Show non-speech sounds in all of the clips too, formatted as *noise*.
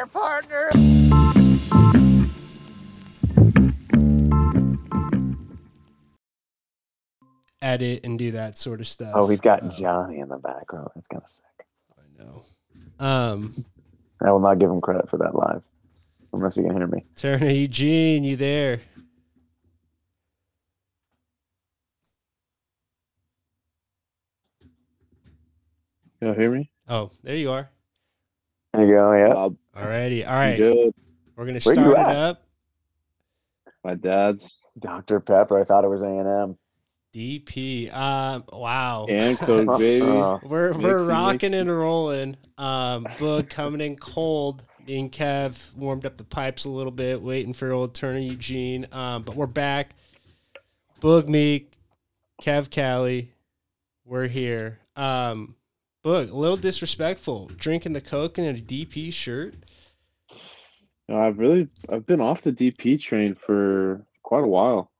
there, partner. edit and do that sort of stuff. Oh, he's got Uh, Johnny in the background. That's kind of sick. I know. Um, I will not give him credit for that live, unless he can hear me. Turner Eugene, you there? You hear me? Oh, there you are. There you go. Yeah. Bob, Alrighty. All I'm right. good. We're gonna Where start it up. My dad's Dr. Pepper. I thought it was A and M. DP. Um, wow. and *laughs* Coke, baby. We're we're Mixy, rocking mixy. and rolling. Um, Boog coming in cold. Me and Kev warmed up the pipes a little bit, waiting for old Turner Eugene. Um, but we're back. Boog Meek, Kev Cali, we're here. Um, Boog, a little disrespectful, drinking the Coke in a DP shirt. No, I've really I've been off the DP train for quite a while.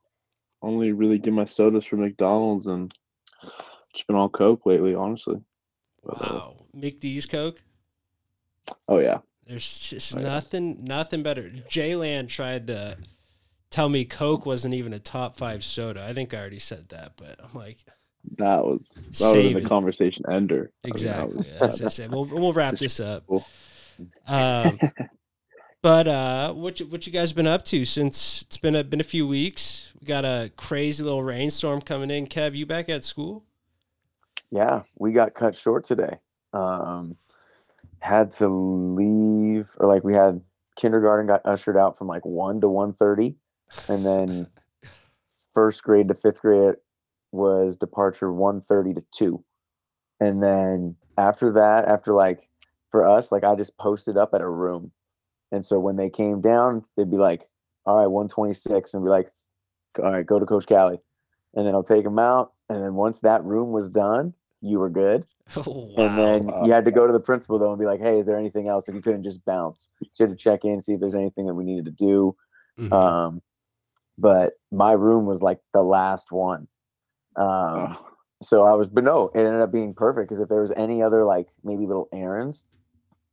Only really get my sodas from McDonald's and just been all Coke lately, honestly. But, uh, Wow, Mick D's Coke. oh yeah. There's just Oh, yeah. nothing, nothing better. J Land tried to tell me Coke wasn't even a top five soda. I think I already said that, but I'm like, That was that was in the it. conversation ender. I mean, that exactly. was- As I said, we'll we'll wrap this up. Cool. Um, *laughs* but uh, what you, what you guys been up to since it's been a been a few weeks? We got a crazy little rainstorm coming in. Kev, you back at school? Yeah, we got cut short today. Um, had to leave, or like we had kindergarten got ushered out from like one to one thirty, and then *laughs* first grade to fifth grade was departure one thirty to two, and then after that, after like for us, like I just posted up at a room, and so when they came down, they'd be like, "All right, one twenty six," and be like, "All right, go to Coach Cali," and then I'll take them out, and then once that room was done, you were good. *laughs* wow. And then you had to go to the principal though and be like, "Hey, is there anything else?" Like you couldn't just bounce. So you had to check in, see if there's anything that we needed to do. Mhm. Um, but my room was like the last one. Um, Oh, so I was, but no, it ended up being perfect because if there was any other like maybe little errands,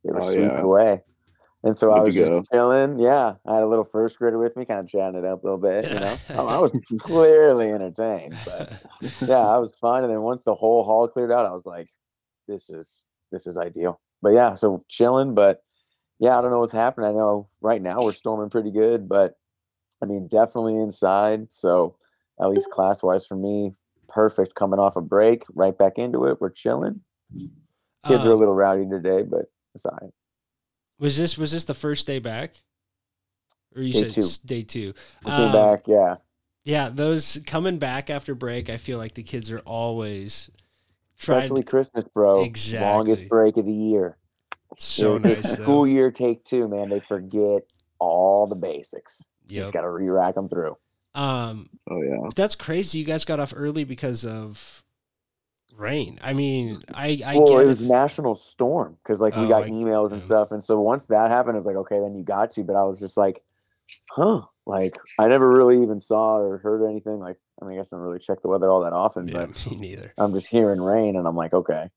they were Oh, sweeping yeah. away. And so I Good to was just go. chilling. Yeah, I had a little first grader with me, kind of chatting it up a little bit. You know, Oh, I was *laughs* clearly entertained, but *laughs* yeah, I was fine. And then once the whole hall cleared out, I was like, this is this is ideal. But yeah, so chilling, but yeah, I don't know what's happening. I know right now we're storming pretty good, but I mean definitely inside. So at least class wise for me, perfect coming off a break, right back into it. We're chilling. Kids are a Um, little rowdy today, but it's all right. Was this was this the first day back? Or you Day said two. day two? Um, back, yeah. Yeah, those coming back after break, I feel like the kids are always trying. Especially Christmas, bro. Exactly. Longest break of the year. so It- nice It's though. school year take two, man. They forget all the basics. You Yep. Just got to re-rack them through. Um, oh yeah. that's crazy. You guys got off early because of rain. I mean, I I well, get it was national storm because like we Oh, got I- emails and stuff, and so once that happened, it's like okay, then you got to. But I was just like, huh, like I never really even saw or heard anything. Like I mean, I guess I don't really check the weather all that often, Yeah, but *laughs* me neither. I'm just hearing rain, and I'm like, okay.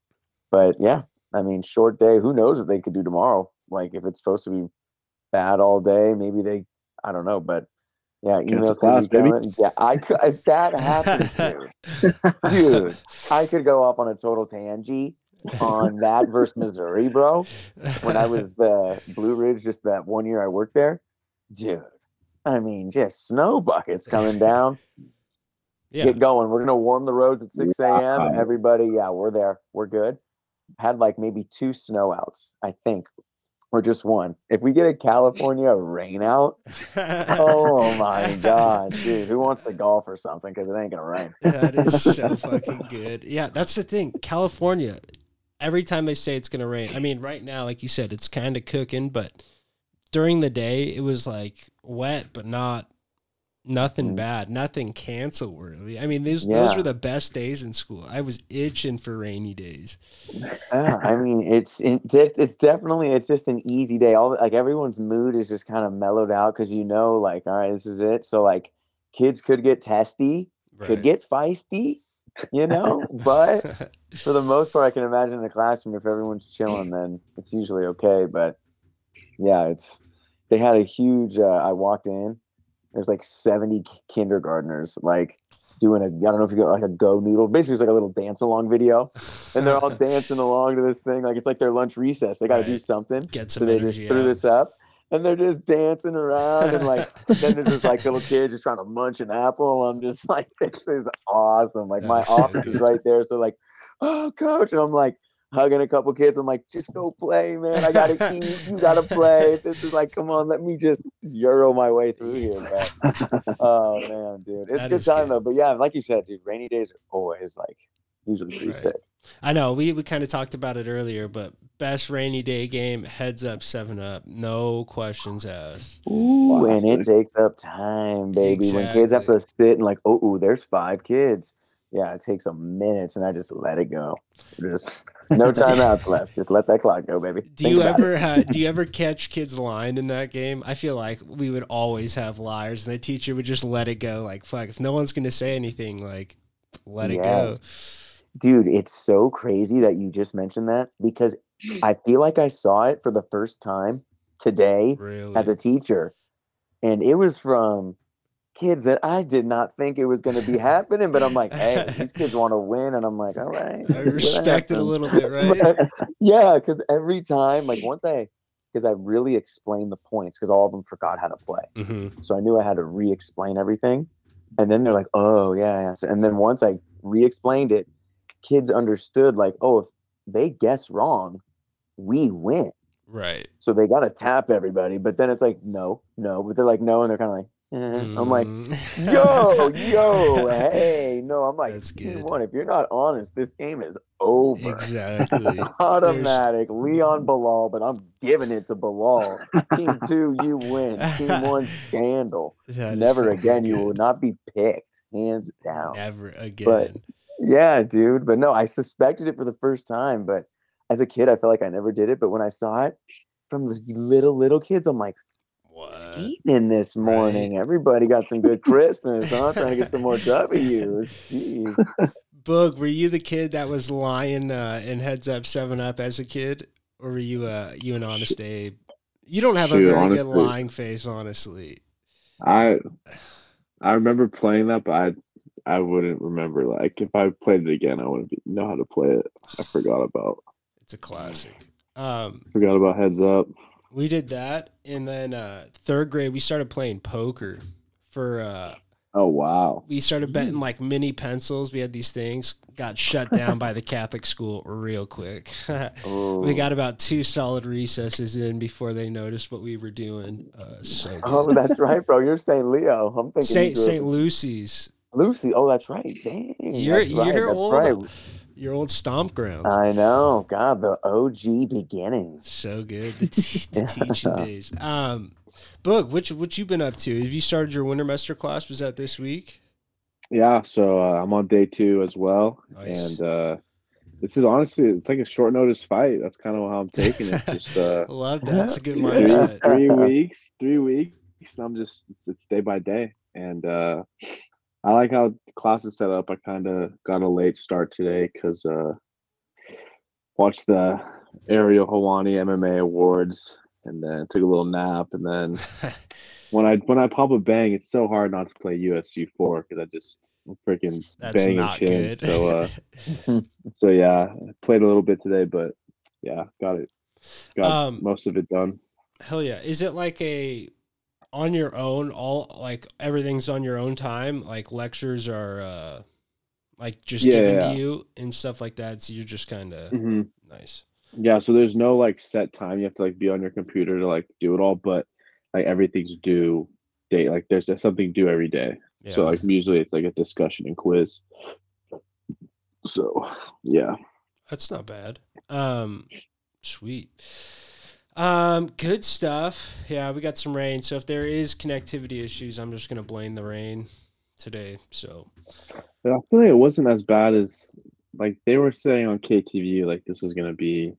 But yeah, I mean, short day. Who knows what they could do tomorrow? Like if it's supposed to be bad all day, maybe they. I don't know, but yeah, emails class, baby. Yeah, I could. If that happens, dude, *laughs* dude, I could go off on a total tangy on that versus Missouri, bro. When I was the Blue Ridge, just that one year I worked there, dude. I mean, just snow buckets coming down. yeah, Get going. We're gonna warm the roads at 6 a.m. Everybody, yeah, we're there. We're good. Had like maybe two snow outs, I think, or just one. If we get a California rain out, oh my *laughs* god, dude, who wants to golf or something? Because it ain't gonna rain. that is so *laughs* fucking good. Yeah, that's the thing. California, every time they say it's gonna rain, I mean, right now, like you said, it's kind of cooking, but during the day, it was like wet, but not nothing Mm. bad, nothing cancel worthy. I mean, those those were the best days in school. I was itching for rainy days. Yeah, I mean, it's it, it's definitely it's just an easy day. All like everyone's mood is just kind of mellowed out because you know, like, all right, this is it. So like, kids could get testy, could get feisty, you know. but *laughs* for the most part, I can imagine in the classroom if everyone's chilling, then it's usually okay. But yeah, it's they had a huge. Uh, I walked in. There's like 70 k- kindergartners like doing a. I don't know if you got like a go noodle. Basically, it's like a little dance along video, and they're all *laughs* dancing along to this thing. Like it's like their lunch recess. They got to do something. Get So some they just threw out. this up, and they're just dancing around, and like *laughs* then there's just like little kids just trying to munch an apple. I'm just *laughs* like, this is awesome. Like my office is right there, so like, oh coach, and I'm like hugging a couple kids. I'm like, just go play, man. I gotta *laughs* key. You gotta play. This is like, come on, let me just euro my way through here. But, *laughs* oh man, dude, it's That good time good. though. But yeah, like you said, dude, rainy days are always like usually pretty Right. sick. I know we, we kind of talked about it earlier, but best rainy day game, heads up, seven up, no questions asked. Ooh, and it takes up time, baby. When kids have to sit and like, oh, ooh, there's five kids. Yeah, it takes a minutes, and I just let it go. Just no *laughs* timeouts left. Just let that clock go, baby. Do Think you ever ha- do you *laughs* ever catch kids lying in that game? I feel like we would always have liars, and the teacher would just let it go. Like fuck, if no one's gonna say anything, like let it go. dude? It's so crazy that you just mentioned that because I feel like I saw it for the first time today Really? as a teacher, and it was from kids that I did not think it was going to be *laughs* happening. But I'm like, hey, these kids want to win, and I'm like, all right, I this is gonna respect it a little bit, *laughs* right? But- yeah, because every time, like once I, because I really explained the points, because all of them forgot how to play, hmm so I knew I had to re-explain everything, and then they're like, oh yeah, yeah. So, and then once I re-explained it, kids understood like, oh, if they guess wrong, we win. Right. So they got to tap everybody, but then it's like, no, no, but they're like, no, and they're kind of like, eh. I'm like, Mm. *laughs* yo, yo, hey, no, I'm like, That's team good. one. If you're not honest, this game is over. Exactly. *laughs* Automatic. Leon *laughs* Bilal, but I'm giving it to Bilal. Team two, you win. Team one, scandal. That Never again. You will not be picked. Hands down. Never again. But Yeah, dude. But no, I suspected it for the first time. But as a kid, I felt like I never did it. But when I saw it from the little, little kids, I'm like, what? skating this morning. Everybody got some good Christmas, huh? Trying to get some more W's. *laughs* Boog, were you the kid that was lying uh, in heads up seven up as a kid, or were you uh you an honest Abe? You don't have a Shoot, very good lying face, honestly. I I remember playing that, but I I wouldn't remember. Like if I played it again, I wouldn't be, know how to play it. I forgot about It's a classic. Um, forgot about heads up. We did that, and then uh, third grade we started playing poker. For uh, Oh wow! we started betting like mini pencils. We had these things. Got shut down by the Catholic school real quick. *laughs* we got about two solid recesses in before they noticed what we were doing. Uh, so good. *laughs* Oh, that's right, bro. You're St. Leo. I'm thinking Saint you grew up Saint Lucy's, Lucy. Oh, that's right. Dang. You're- that's right, you're that's old. right. Your old stomp grounds. I know. God, the OG beginnings. so good. The, *laughs* te- the teaching days. Um, Boog, which what you been up to? Have you started your winter master class? Was that this week? Yeah, so uh, I'm on day two as well, Nice. and uh, this is honestly it's like a short notice fight. That's kind of how I'm taking it. *laughs* Just uh, Love that. That's a good Yeah. three, three weeks, three weeks. I'm just it's, it's day by day, and uh, I like how the class is set up. I kind of got a late start today because uh, watched the Ariel Helwani MMA awards, and then took a little nap, and then *laughs* when I when I pop a bang, it's so hard not to play UFC four because I just I'm freaking That's banging chin. good. So uh, *laughs* *laughs* so yeah, played a little bit today, but yeah, got it. Got Um, most of it done. Hell yeah. Is it like a on your own, all like everything's on your own time? Like lectures are uh like just Yeah, given yeah. to you and stuff like that. So you're just kinda hmm nice. Yeah, so there's no like set time. You have to like be on your computer to like do it all, but like everything's due date. Like there's something due every day. Yeah. So like usually it's like a discussion and quiz. So yeah. That's not bad. Um, sweet. Um, good stuff. Yeah, we got some rain. So if there is connectivity issues, I'm just gonna blame the rain today. So But I feel like it wasn't as bad as like they were saying on KTV. Like this is gonna be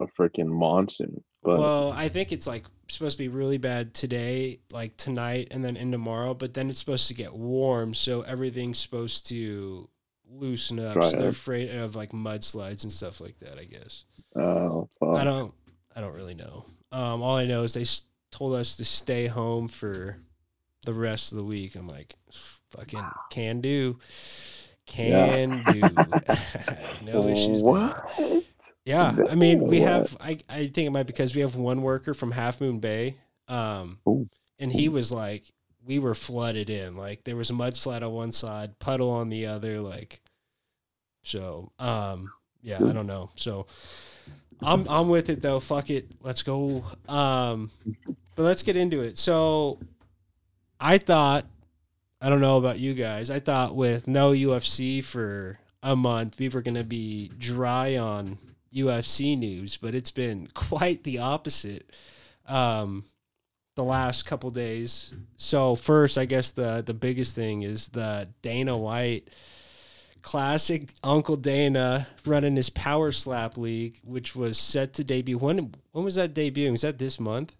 a freaking monsoon. But well, I think it's like supposed to be really bad today, like tonight, and then in tomorrow. But then it's supposed to get warm, so everything's supposed to loosen up. So they're afraid of like mudslides and stuff like that. I guess. oh, I don't. I don't really know. Um, all I know is they told us to stay home for the rest of the week. I'm like, fucking can do, can do. *laughs* no issues there. What? Yeah, I mean, we have. I I think it might be because we have one worker from Half Moon Bay, um, Ooh. and he was like, we were flooded in. Like there was a mudslide on one side, puddle on the other. Like, so, um, yeah, I don't know. So, I'm I'm with it though. Fuck it, let's go. Um, but let's get into it. So, I thought, I don't know about you guys. I thought with no UFC for a month, we were gonna be dry on UFC news, but it's been *laughs* quite the opposite. Um, the last couple days. So first, I guess the the biggest thing is the Dana White classic Uncle Dana running his Power Slap League, which was set to debut. When when was that debuting? Was that this month?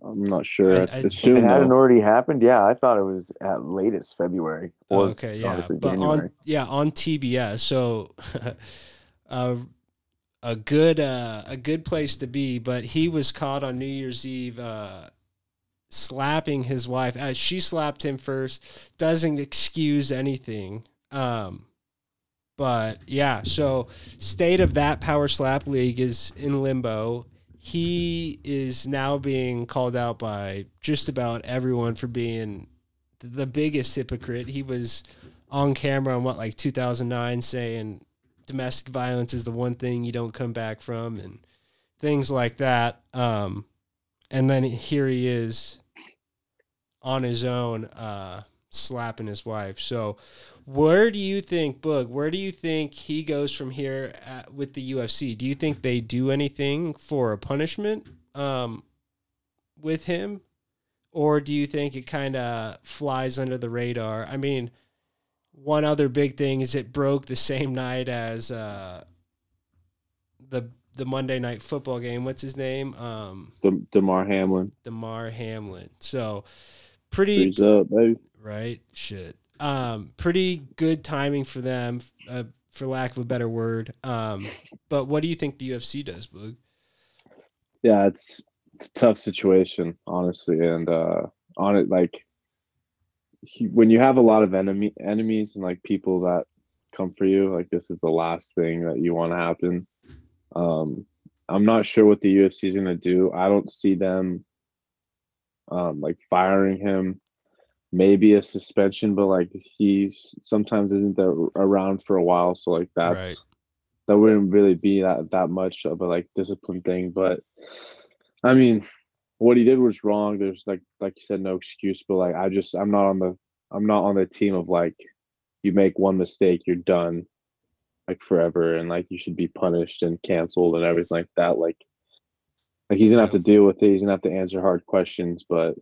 I'm not sure. I- I, I- It hadn't already happened. Yeah, I thought it was at latest February Oh, or okay, yeah, but January. on yeah on TBS. So, *laughs* uh, a good uh, a good place to be. But he was caught on New Year's Eve uh, slapping his wife. as she slapped him first. Doesn't excuse anything. Um, but yeah, so state of that power slap league is in limbo. He is now being called out by just about everyone for being the biggest hypocrite. He was on camera in what like 2009 saying domestic violence is the one thing you don't come back from and things like that. Um, and then here he is on his own, uh, slapping his wife. So, where do you think, Boog? Where do you think he goes from here at, with the UFC? Do you think they do anything for a punishment um, with him, or do you think it kind of flies under the radar? I mean, one other big thing is it broke the same night as uh, the the Monday night football game. What's his name? Um, Dem- Damar Hamlin. Damar Hamlin. So pretty up, baby. right? Shit. Um, pretty good timing for them, uh, for lack of a better word. Um, but what do you think the UFC does, Boog? Yeah, it's it's a tough situation, honestly, and uh, on it like he, when you have a lot of enemy enemies and like people that come for you, like this is the last thing that you want to happen. Um, I'm not sure what the UFC is gonna do. I don't see them um, like firing him. Maybe a suspension, but like he sometimes isn't there around for a while, so like that's Right. that wouldn't really be that that much of a like discipline thing. But I mean, what he did was wrong. There's like like you said, no excuse. But like I just I'm not on the I'm not on the team of like you make one mistake, you're done like forever and like you should be punished and canceled and everything like that. Like like he's gonna have to deal with it. He's gonna have to answer hard questions, but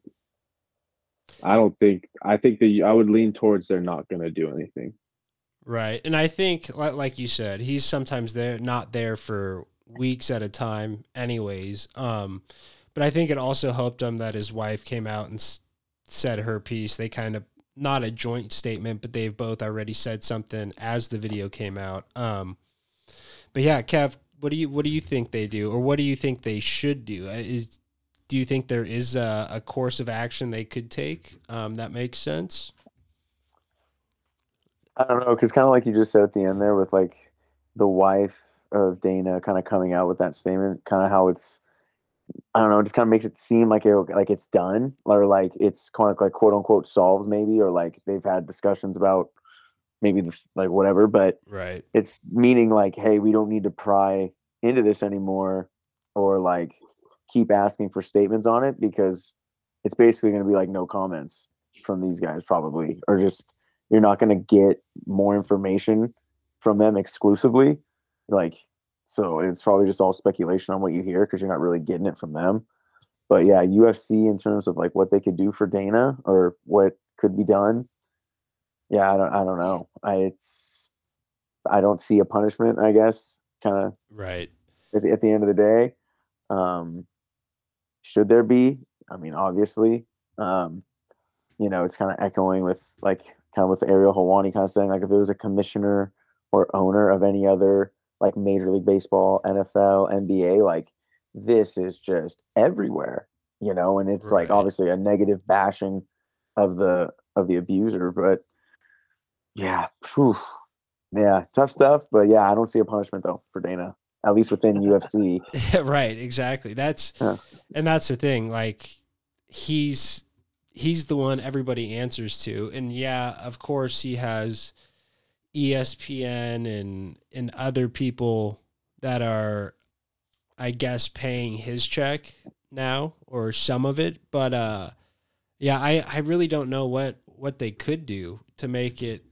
I don't think I think that I would lean towards they're not gonna do anything. Right. And I think, like, like you said, he's sometimes there, not there for weeks at a time, anyways. Um, but I think it also helped him that his wife came out and said her piece. They kind of not a joint statement, but they've both already said something as the video came out. Um, but yeah, Kev, what do you what do you think they do, or what do you think they should do? Uh, Is do you think there is a, a course of action they could take um, that makes sense? I don't know, because kind of like you just said at the end there, with like the wife of Dana kind of coming out with that statement, kind of how it's, I don't know, it just kind of makes it seem like it like it's done or like it's kind of like quote unquote solved maybe, or like they've had discussions about maybe the, like whatever, but Right. it's meaning like, hey, we don't need to pry into this anymore, or like keep asking for statements on it because it's basically going to be like no comments from these guys probably, or just you're not going to get more information from them exclusively. Like, so it's probably just all speculation on what you hear because you're not really getting it from them. But yeah, UFC in terms of like what they could do for Dana or what could be done. Yeah, I don't, I don't know. I it's, I don't see a punishment. I guess kind of Right. at the, at the end of the day. Um, should there be? I mean, obviously, um, you know, it's kind of echoing with like kind of with Ariel Helwani kind of saying like if it was a commissioner or owner of any other like Major League Baseball, NFL, NBA, like this is just everywhere, you know, and it's like obviously a negative bashing of the of the abuser, but yeah, phew, yeah, tough stuff. But yeah, I don't see a punishment though for Dana, at least within UFC. *laughs* right, exactly. That's Yeah. and that's the thing. Like he's he's the one everybody answers to, and yeah, of course he has ESPN and and other people that are, I guess, paying his check now or some of it. But uh, yeah, I I really don't know what what they could do to make it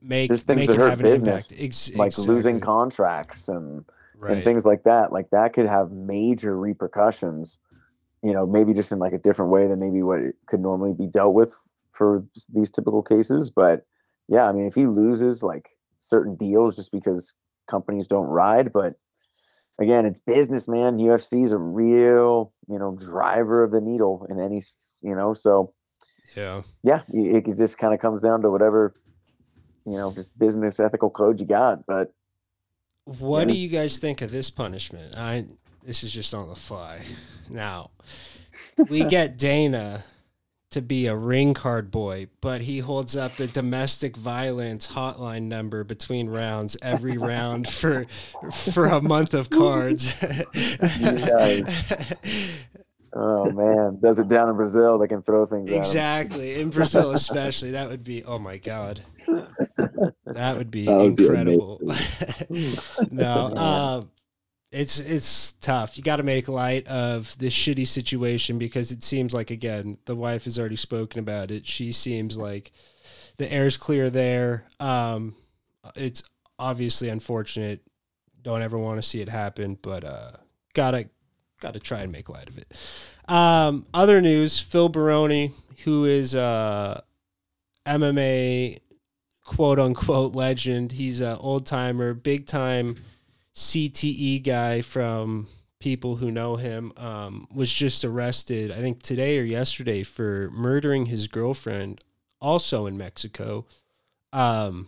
make Just things make that it hurt have an business, impact. Ex- like losing contracts and right. and things like that like that could have major repercussions you know maybe just in like a different way than maybe what it could normally be dealt with for these typical cases but yeah i mean if he loses like certain deals just because companies don't ride but again it's business man ufc is a real you know driver of the needle in any you know so yeah. yeah it, it just kind of comes down to whatever you know just business ethical code you got but What do you guys think of this punishment? I this is just on the fly. Now, we *laughs* get Dana to be a ring card boy, but he holds up the domestic violence hotline number between rounds every round *laughs* for for a month of cards. *laughs* oh man does it down in brazil they can throw things exactly. In Brazil especially, that would be oh my god. *laughs* That would be That would be incredible. *laughs* no, *laughs* um, it's it's tough. You got to make light of this shitty situation because it seems like again the wife has already spoken about it. She seems like the air's clear there. Um, it's obviously unfortunate. Don't ever want to see it happen, but uh, gotta gotta try and make light of it. Um, other news: Phil Baroni, who is uh, MMA quote unquote legend. He's an old timer, big time CTE guy from people who know him. Um, was just arrested, I think today or yesterday, for murdering his girlfriend, also in Mexico. Um,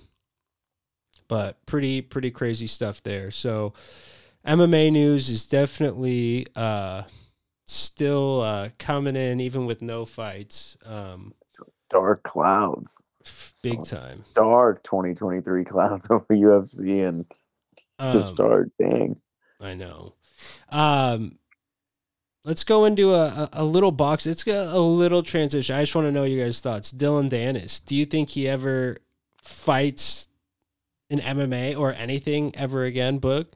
but pretty pretty crazy stuff there. So MMA news is definitely uh, still uh, coming in, even with no fights. Um, dark clouds big So time. dark 2023 clouds *laughs* over ufc and the Um, start dang I know. Um, let's go into a, a, a little box. It's a, a little transition. I just want to know your guys' thoughts. Dillon Danis, do you think he ever fights in MMA or anything ever again, Boog?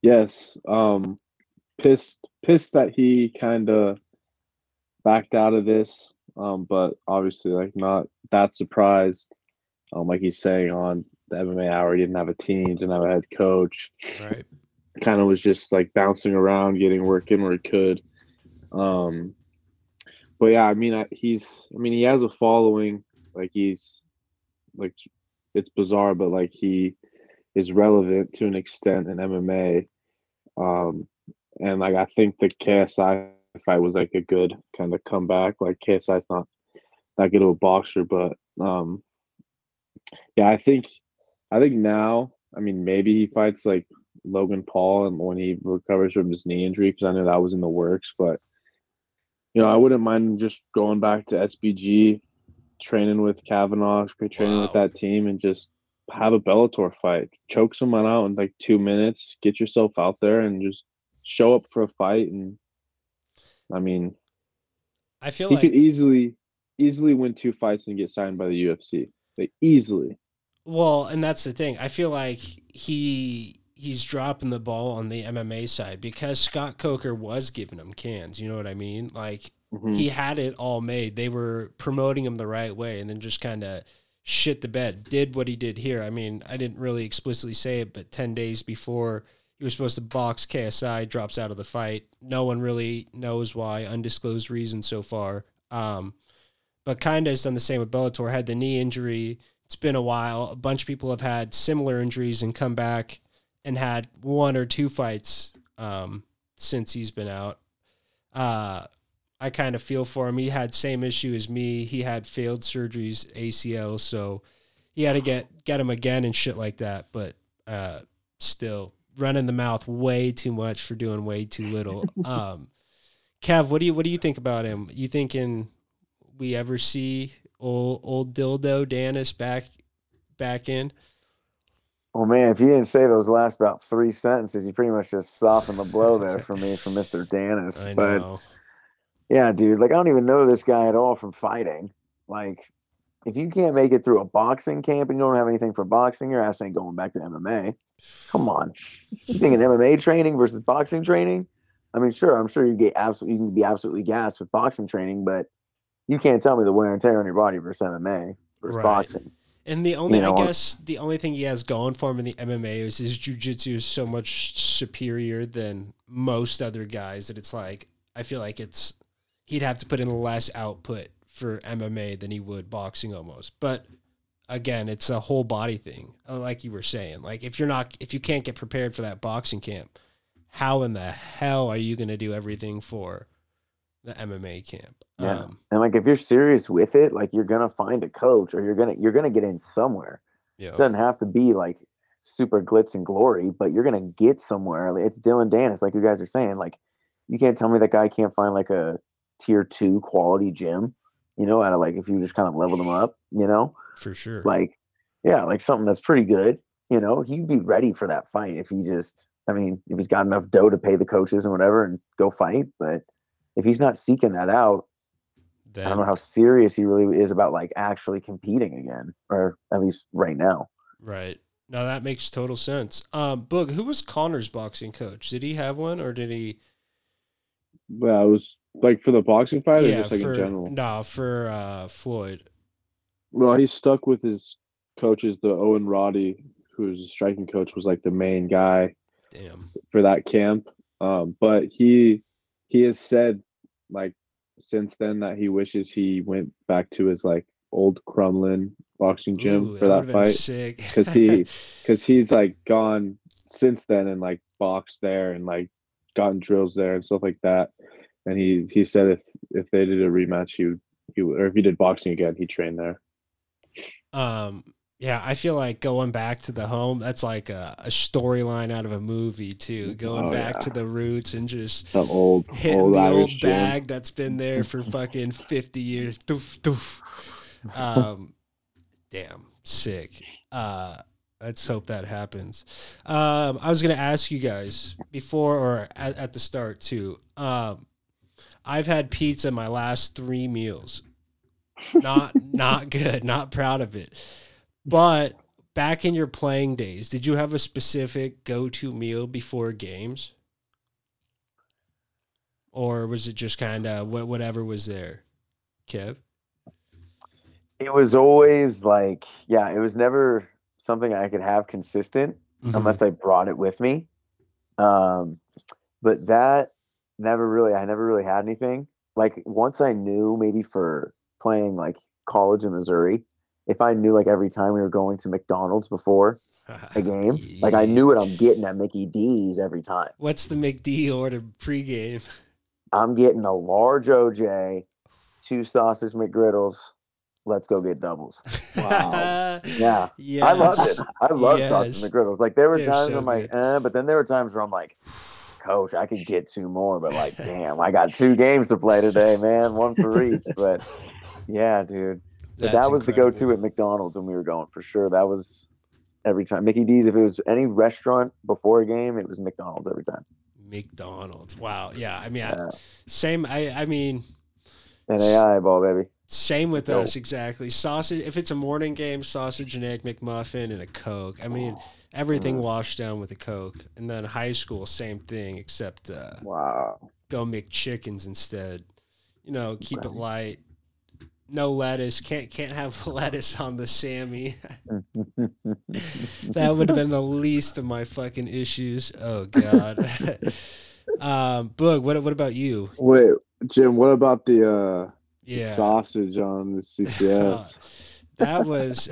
Yes. Um pissed pissed that he kind of backed out of this. Um, but obviously like not that surprised. Um, like he's saying on the MMA hour, he didn't have a team, didn't have a head coach. Right. Kind of was just like bouncing around, getting work in where he could. Um, but yeah, I mean, I, he's, I mean, he has a following. Like he's, like, it's bizarre, but like he is relevant to an extent in MMA. Um, and like I think the KSI fight was like a good kind of comeback. Like KSI's not that good of a boxer, but um, yeah, I think I think now, I mean, maybe he fights like Logan Paul and when he recovers from his knee injury, because I know that was in the works. But you know, I wouldn't mind just going back to SBG, training with Kavanagh, training with that team, and just have a Bellator fight. Choke someone out in like two minutes. Get yourself out there and just show up for a fight. And I mean, I feel he like could easily, easily win two fights and get signed by the UFC. Like easily. Well, and that's the thing. I feel like he he's dropping the ball on the MMA side because Scott Coker was giving him cans. You know what I mean? Like Mhm. he had it all made. They were promoting him the right way, and then just kind of shit the bed. Did what he did here. I mean, I didn't really explicitly say it, but ten days before he was supposed to box KSI, drops out of the fight. No one really knows why. Undisclosed reason so far. Um, but kind of has done the same with Bellator. Had the knee injury. It's been a while. A bunch of people have had similar injuries and come back and had one or two fights um, since he's been out. Uh, I kind of feel for him. He had same issue as me. He had failed surgeries, ACL, so he had to get get him again and shit like that. But uh, still, running the mouth way too much for doing way too little. *laughs* um, Kev, what do you what do you think about him? You thinking we ever see old old dildo Danis back back in? Oh man, if you didn't say those last about three sentences, you pretty much just softened the blow there for me from Mr. Danis. *laughs* I But know. yeah, dude, like I don't even know this guy at all from fighting. Like, if you can't make it through a boxing camp and you don't have anything for boxing, your ass ain't going back to MMA. Come on. You thinking MMA training versus boxing training? I mean, sure, I'm sure you get absolutely you can be absolutely gassed with boxing training, but you can't tell me the wear and tear on your body versus MMA versus Right. boxing. And the only, You know, I guess, the only thing he has going for him in the MMA is his jujitsu is so much superior than most other guys that it's like I feel like it's he'd have to put in less output for MMA than he would boxing almost. But again, it's a whole body thing, uh, like you were saying. Like if you're not, if you can't get prepared for that boxing camp, how in the hell are you going to do everything for the MMA camp? Yeah. Um, And like if you're serious with it, like you're gonna find a coach or you're gonna you're gonna get in somewhere. yeah. It doesn't have to be like super glitz and glory, but you're gonna get somewhere. It's Dillon Danis, like you guys are saying. Like you can't tell me that guy can't find like a tier two quality gym, you know, out of like if you just kind of level them up, you know? For sure. Like, yeah, like something that's pretty good, you know, he'd be ready for that fight if he just I mean, if he's got enough dough to pay the coaches and whatever and go fight. But if he's not seeking that out, then, I don't know how serious he really is about like actually competing again, or at least right now. Right. Now that makes total sense. Um, Boog, who was Connor's boxing coach? Did he have one, or did he? Yeah, it was like for the boxing fight or just like for in general. no, for uh, Floyd. Well, he's stuck with his coaches. The Owen Roddy, who's a striking coach, was like the main guy Damn. for that camp. Um, but he he has said like since then that he wishes he went back to his like old Crumlin boxing gym Ooh, for that would've fight Sick. 'Cause he- *laughs* because he's like gone since then and like boxed there and like gotten drills there and stuff like that. And he he said if if they did a rematch, he would he would, or if he did boxing again, he'd train there. Um. Yeah, I feel like going back to the home. That's like a, a storyline out of a movie too. Going Oh, back yeah. to the roots and just Some old *laughs* hitting old the old Irish gym. bag that's been there for fucking 50 years. Doof, doof. Um, damn, sick. Uh, let's hope that happens. Um, I was going to ask you guys before or at, at the start too. Um, I've had pizza my last three meals. Not, not good. Not proud of it. But back in your playing days, did you have a specific go-to meal before games? or was it just kind of what whatever was there? Kev, It was always like, yeah, it was never something I could have consistent Mm-hmm. unless I brought it with me. Um, but that never really, I never really had anything. Like once I knew maybe for playing like college in Missouri, if I knew like every time we were going to McDonald's before a *laughs* game, like I knew what I'm getting at Mickey D's every time. What's the McD order pregame? I'm getting a large OJ, two sausage McGriddles. Let's go get doubles. *laughs* Wow. *laughs* Yeah. yes. I loved it. I love Yes. sausage McGriddles. Like there were They're times so I'm like, eh, but then there were times where I'm like, Coach, I could get two more, but like, damn, I got two games to play today, man, one for each. But yeah, dude, but That's that was the go-to at McDonald's when we were going for sure. That was every time. Mickey D's. If it was any restaurant before a game, it was McDonald's every time. McDonald's. Wow. Yeah. I mean, I, same. I. I mean, ai ball, baby. same with Let's go. Exactly. Sausage. If it's a morning game, sausage and egg McMuffin and a Coke. I mean, everything Mm. washed down with a Coke. And then high school, same thing, except uh, Wow. go McChickens instead. You know, keep it light. No lettuce. Can't can't have *laughs* lettuce on the Sammy. *laughs* that would have been the least of my fucking issues. Oh god. *laughs* um, Boog, what what about you? Wait, Jim, what about the uh the Yeah. sausage on the CCS? that was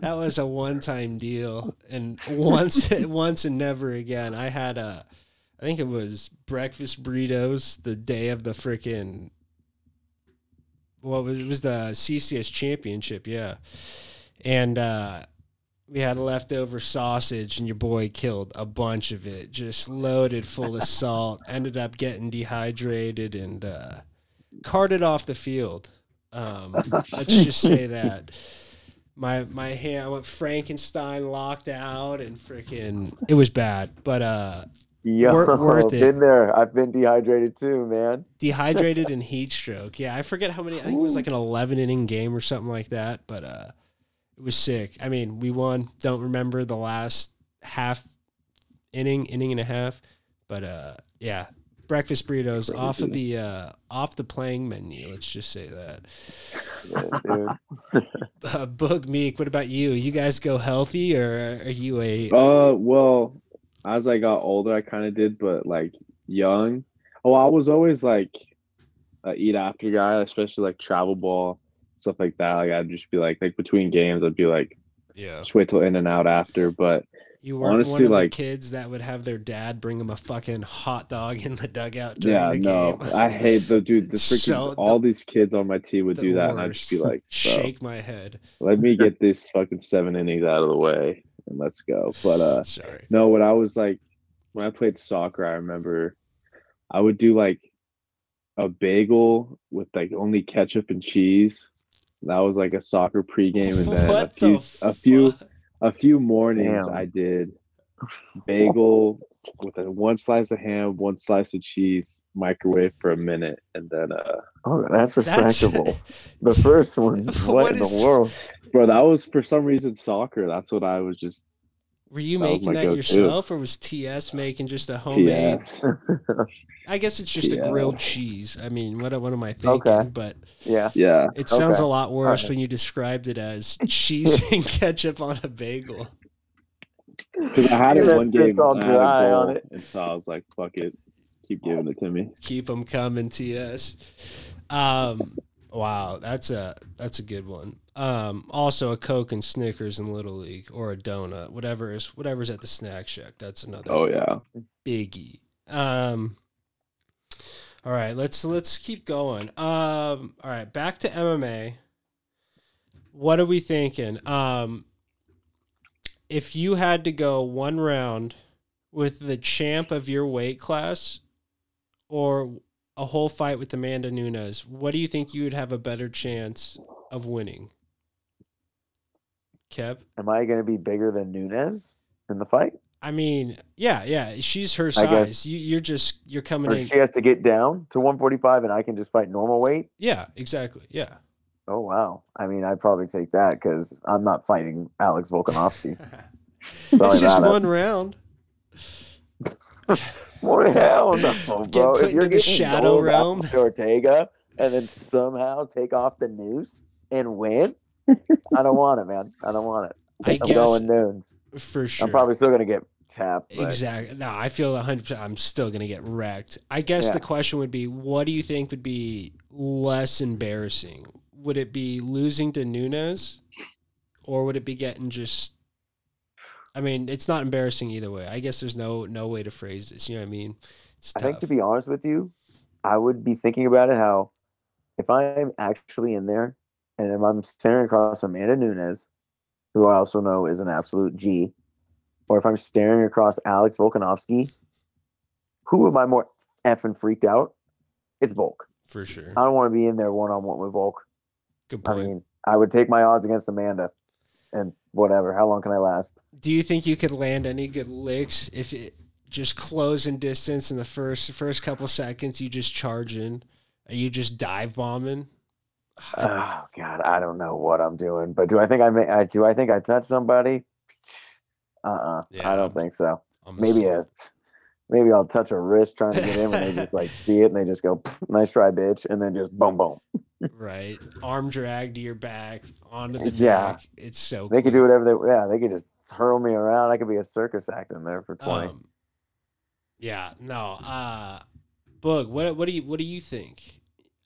that was a one time deal and once once and never again. I had a I think it was breakfast burritos the day of the freaking was it was the CCS championship, yeah. And uh we had leftover sausage, and your boy killed a bunch of it, just loaded full of salt. *laughs* Ended up getting dehydrated and uh, carted off the field. Um, let's just say that my my hand I went Frankenstein locked out and freaking it was bad, but uh, Yo, Wor- worth *laughs* it. been there. I've been dehydrated too, man. dehydrated and *laughs* heat stroke. Yeah, I forget how many. I think it was like an 11 inning game or something like that, but uh, it was sick. I mean, we won. Don't remember the last half inning, inning and a half, but uh, yeah, breakfast burritos off of the uh, off the playing menu. Let's just say that. Yeah. *laughs* Uh, Boog Meek, what about you? You guys go healthy, or are you a? Uh, well, as I got older, I kind of did, but like young, oh, I was always like a eat after guy, especially like travel ball stuff like that. Like I'd just be like, like between games, I'd be like, Yeah, just wait till in and out after. But you weren't one honestly, of the like- kids that would have their dad bring them a fucking hot dog in the dugout during yeah, the no, game. I hate the dude. The *laughs* freaking So all the- these kids on my team would do that, and I'd just be like, *laughs* shake my head. let me *laughs* get this fucking seven innings out of the way and let's go. But uh, *laughs* Sorry. No, when I was like when I played soccer, I remember I would do like a bagel with like only ketchup and cheese. That was like a soccer pregame, and then a few the a few a few mornings Damn. I did bagel with a one slice of ham, one slice of cheese, microwave for a minute, and then uh Oh, that's That's- respectable. *laughs* the first one. What, What in is- the world? bro, that was for some reason soccer. That's what I was just Were you That making that go-to. yourself, or was TS making just a homemade? *laughs* I guess it's just a grilled cheese. I mean, what what am I thinking? Okay. But yeah. Yeah. it sounds Okay. a lot worse Alright. when you described it as cheese *laughs* and ketchup on a bagel. Because I had it one shit's game all and I dry on it. and so I was like, "Fuck it, keep giving it to me." Keep them coming, TS. Um, wow, that's a that's a good one. Um, also a Coke and Snickers in Little League, or a donut, whatever is whatever's at the snack shack. That's another Oh yeah, biggie. Um, all right, let's let's keep going. Um, all right, back to MMA. What are we thinking? Um, if you had to go one round with the champ of your weight class, or a whole fight with Amanda Nunes, what do you think you would have a better chance of winning? Kev? Am I going to be bigger than Nunes in the fight? I mean, yeah, yeah, she's her size. You, you're just you're coming Or in. she has to get down to 145 and I can just fight normal weight? Yeah, exactly. Yeah. Oh, wow. I mean, I'd probably take that because I'm not fighting Alex Volkanovski. *laughs* it's just about it. one round. *laughs* What hell no, *laughs* bro. put If you're into the getting shadow realm. Ortega and then somehow take off the noose and win, I don't want it, man. I don't want it. I I'm guess going noons. for sure. I'm probably still going to get tapped. But exactly. No, I feel 100. percent I'm still gonna get wrecked. I guess Yeah. the question would be, what do you think would be less embarrassing? Would it be losing to Nunes, or would it be getting just? I mean, it's not embarrassing either way. I guess there's no no way to phrase this. You know what I mean? It's I think to be honest with you, I would be thinking about it how if I'm actually in there and if I'm staring across Amanda Nunes, who I also know is an absolute G, or if I'm staring across Alex Volkanovski, who am I more effing freaked out? It's Volk. for sure. I don't want to be in there one on one with Volk. Good I mean, I would take my odds against Amanda and whatever. How long can I last? Do you think you could land any good licks if it just close in distance in the first first couple seconds? You just charge in. Are you just dive bombing? Oh God, I don't know what I'm doing, but do I think I may? I, do I think I touch somebody? *sniffs* Uh, uh Yeah. I don't think so. I'm Maybe a, maybe I'll touch a wrist trying to get in, and they just like *laughs* see it, and they just go, "Nice try, bitch," and then just boom, boom. right arm drag to your back onto the Yeah. neck. It's so They could do whatever they, yeah, they could just hurl me around. I could be a circus act in there for twenty. Um, yeah, no. Uh Boog, what what do you what do you think?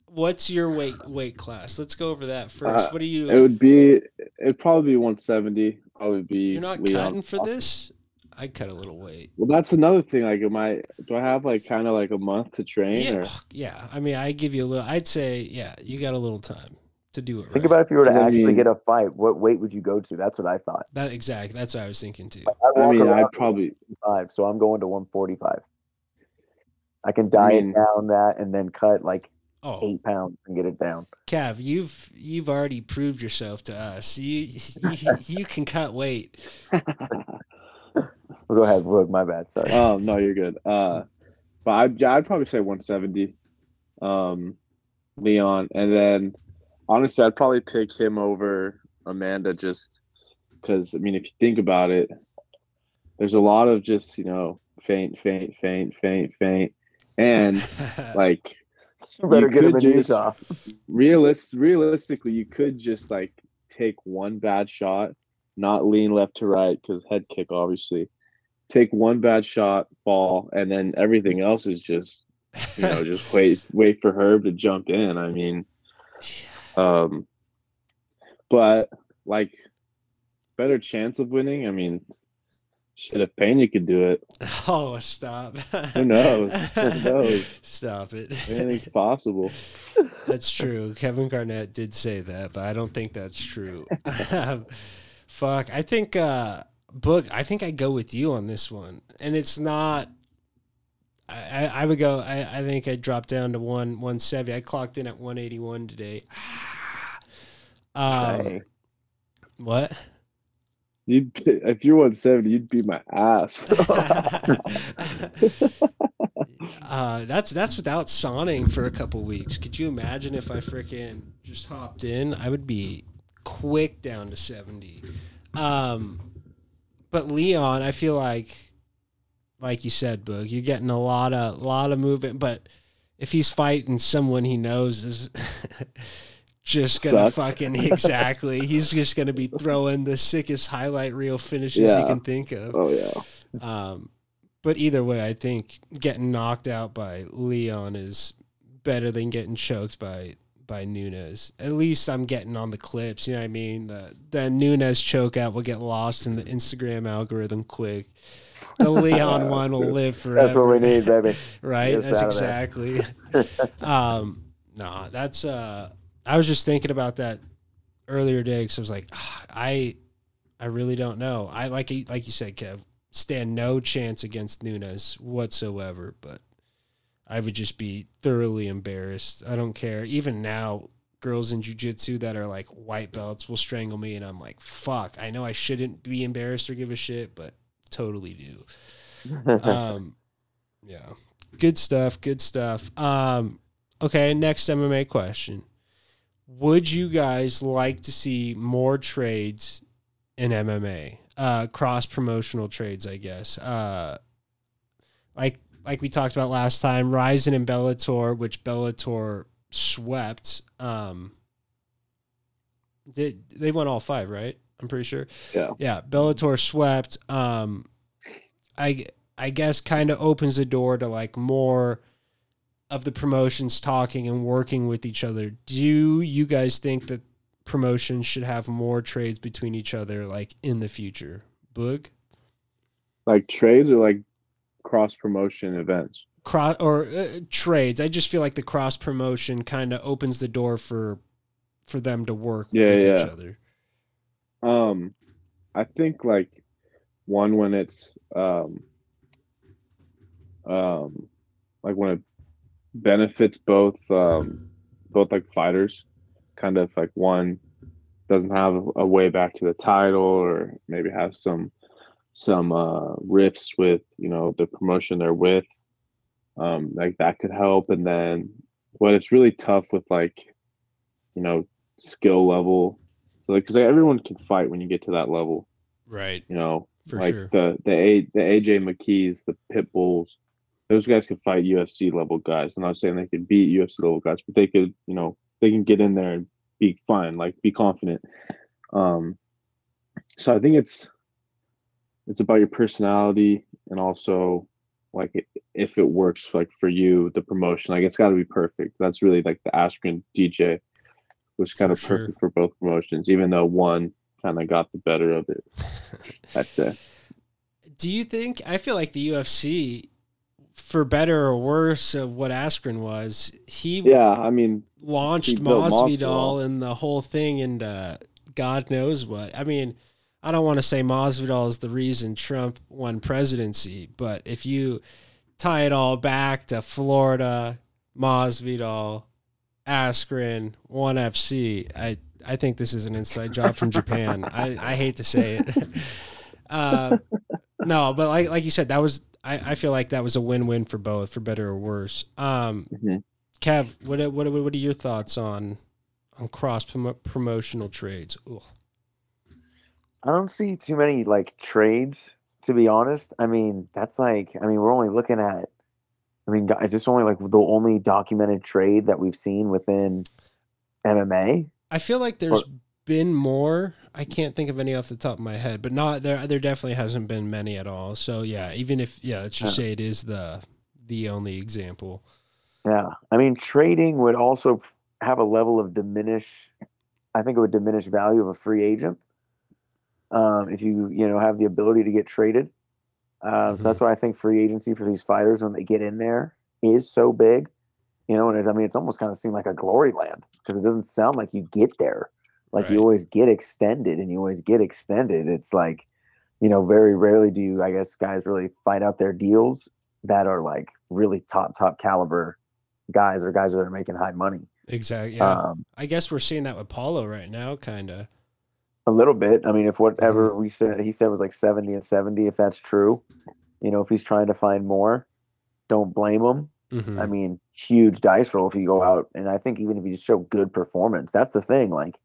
What's your weight weight class? Let's go over that first. Uh, what do you It would be. It'd probably be 170. Probably be. You're not Leon cutting for this? I cut a little weight. Well, that's another thing. Like, am I? Do I have like kind of like a month to train? Yeah, Or oh, yeah. I mean, I give you a little. I'd say, yeah, you got a little time to do it. Think right. about if you were to actually mean- get a fight, what weight would you go to? That's what I thought. that. Exactly. That's what I was thinking too. I'd I mean, I'd probably five, so I'm going to 145. I can diet mean- down that and then cut like Oh, eight pounds and get it down. Cav, you've you've already proved yourself to us. You *laughs* you, you can cut weight. *laughs* Well, go ahead, Look, my bad. Sorry. Oh no, you're good. Uh, but I'd I'd probably say 170. Um, Leon, and then honestly, I'd probably pick him over Amanda just because I mean, if you think about it, there's a lot of just you know faint, faint, faint, faint, faint, and *laughs* like you better you get him could in just- Utah. realist realistically you could just like take one bad shot not lean left to right because head kick obviously take one bad shot fall and then everything else is just you know just wait wait for herb to jump in i mean um but like better chance of winning i mean shit if Pena could do it *laughs* oh, stop. Who knows? Who *laughs* knows? Stop it. anything's *laughs* possible That's true. Kevin Garnett did say that, but I don't think that's true. Fuck. I think uh Boog, I think I go with you on this one. And it's not I, I, would go I, I think I dropped down to one one seventy. I clocked in at one eighty one today. *sighs* Um what? You'd if you're 170, you'd beat my ass. *laughs* *laughs* uh, that's that's without sonning for a couple weeks. Could you imagine if I freaking just hopped in? I would be quick down to seventy. Um, but Leon, I feel like, like you said, Boog, you're getting a lot of lot of movement. But if he's fighting someone he knows is *laughs* just gonna Sucks. fucking *laughs* exactly, he's just gonna be throwing the sickest highlight reel finishes he can think of. oh yeah. Um, but either way, I think getting knocked out by Leon is better than getting choked by by Nunes. At least I'm getting on the clips. You know what I mean? The the Nunes choke out will get lost in the Instagram algorithm quick. The *laughs* Leon one will live forever. that's what we need, baby. *laughs* Right? That's out of there. exactly. *laughs* um, nah, that's uh. I was just thinking about that earlier today because I was like, ah, I, I really don't know. I like you- like you said, Kev, stand no chance against Nunes whatsoever. But I would just be thoroughly embarrassed. I don't care. Even now, girls in jujitsu that are like white belts will strangle me, and I'm like, fuck. I know I shouldn't be embarrassed or give a shit, but totally do *laughs* um, yeah, good stuff. Good stuff. Um, okay, next MMA question: Would you guys like to see more trades in MMA? Uh, cross promotional trades, I guess. Uh, like like we talked about last time, Rizin and Bellator, which Bellator swept. Um, did they won all five, right? I'm pretty sure. Yeah. Yeah, Bellator swept. Um, I I guess kind of opens the door to like more of the promotions talking and working with each other. Do you guys think that promotions should have more trades between each other like in the future? Boog? Like trades or like cross promotion events. Cross or uh, trades. I just feel like the cross promotion kind of opens the door for for them to work Yeah, with each yeah. other. Um, I think like one when it's um, um, like when it benefits both um, both like fighters, kind of like one doesn't have a way back to the title, or maybe has some some uh, rifts with you know the promotion they're with. Um, like that could help, and then what it's really tough with like you know skill level so because like, everyone can fight when you get to that level, Right. you know. For like sure. the the A the AJ McKees, the Pit Bulls, those guys could fight UFC level guys. I'm not saying they could beat UFC level guys, but they could, you know, they can get in there and be fine, like be confident. Um, so I think it's it's about your personality and also like if it works like for you, the promotion. Like it's got to be perfect. That's really like the Askren DJ was kind of sure. perfect for both promotions, even though one kind of got the better of it. *laughs* I'd say. Do you think I feel like the UFC for better or worse of what Askren was, he Yeah, I mean, launched he built Masvidal Masvidal. and the whole thing into God knows what. I mean, I don't want to say Masvidal is the reason Trump won presidency, but if you tie it all back to Florida, Masvidal, Askren, One FC, I I think this is an inside job from Japan. I, I hate to say it. *laughs* uh, no, but like like you said, that was I, I feel like that was a win win for both, for better or worse. Um, mhm. Kev, what what what are your thoughts on on cross promo- promotional trades? Ugh. I don't see too many like trades, to be honest. I mean, that's like, I mean, we're only looking at, I mean, guys, this only like the only documented trade that we've seen within MMA? I feel like there's been more. I can't think of any off the top of my head, but not there. There definitely hasn't been many at all. So yeah, even if yeah, let's just say it is the the only example. Yeah. I mean, trading would also have a level of diminish, I think it would diminish value of a free agent. Um, if you, you know, have the ability to get traded. Uh, So that's why I think free agency for these fighters when they get in there is so big. You know, and it's, I mean, it's almost kind of seemed like a glory land because it doesn't sound like you get there. Like you always get extended and you always get extended. It's like, you know, very rarely do you, I guess, guys really fight out their deals that are like really top, top caliber guys or guys that are making high money. Exactly. Yeah. Um, I guess we're seeing that with Paulo right now, kind of. A little bit. I mean, if whatever we said, he said was like 70 and 70, if that's true, you know, if he's trying to find more, don't blame him. hmm I mean, huge dice roll if you go out. And I think even if you just show good performance, that's the thing. Like,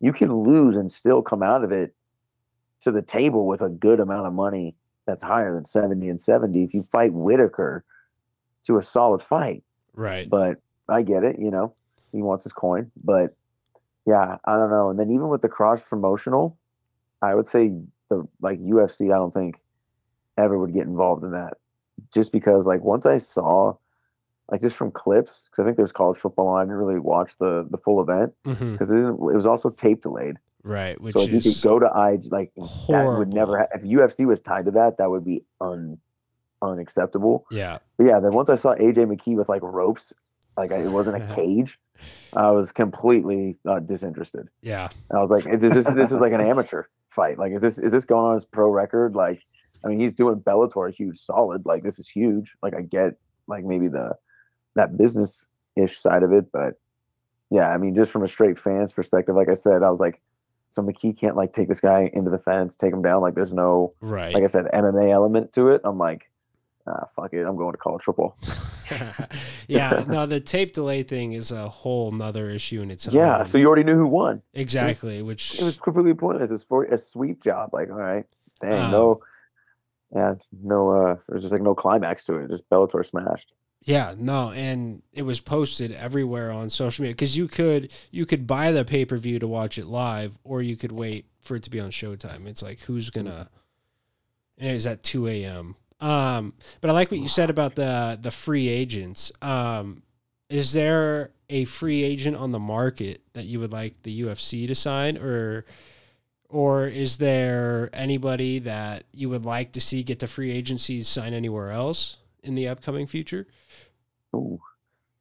you can lose and still come out of it to the table with a good amount of money that's higher than 70 and 70 if you fight Whittaker to a solid fight. right. But I get it, you know, he wants his coin. But yeah, I don't know. And then even with the cross promotional, I would say the like UFC, I don't think ever would get involved in that. Just because like once I saw like just from clips, because I think there's college football on, I didn't really watch the the full event because it, isn't- it was also tape delayed. Right. Which so if you could go to IG, like that would never. Ha- if UFC was tied to that, that would be un unacceptable. yeah. But yeah, then once I saw AJ McKee with like ropes, like I, it wasn't a *laughs* cage, I was completely uh, disinterested. Yeah. And I was like, "Is this this is like an amateur fight? Like, is this is this going on his pro record? Like, I mean, he's doing Bellator, huge, solid. Like, this is huge. Like, I get like maybe the that business ish side of it, but yeah, I mean, just from a straight fan's perspective, like I said, I was like, so McKee can't like take this guy into the fence, take him down. Like, there's no Right. like I said, MMA element to it. I'm like, ah, fuck it, I'm going to college football. *laughs* *laughs* yeah. No, the tape delay thing is a whole nother issue in its own. Yeah, so you already knew who won. exactly. Which It was completely pointless. It's for a sweep job. Like, all right, dang, Um, no, yeah, no. uh There's just like no climax to it. Just Bellator smashed. Yeah, no, and it was posted everywhere on social media because you could you could buy the pay per view to watch it live, or you could wait for it to be on Showtime. It's like who's gonna? And it was at two a.m. Um, but I like what you said about the the free agents. Um, is there a free agent on the market that you would like the UFC to sign, or or is there anybody that you would like to see get the free agencies sign anywhere else in the upcoming future? Ooh.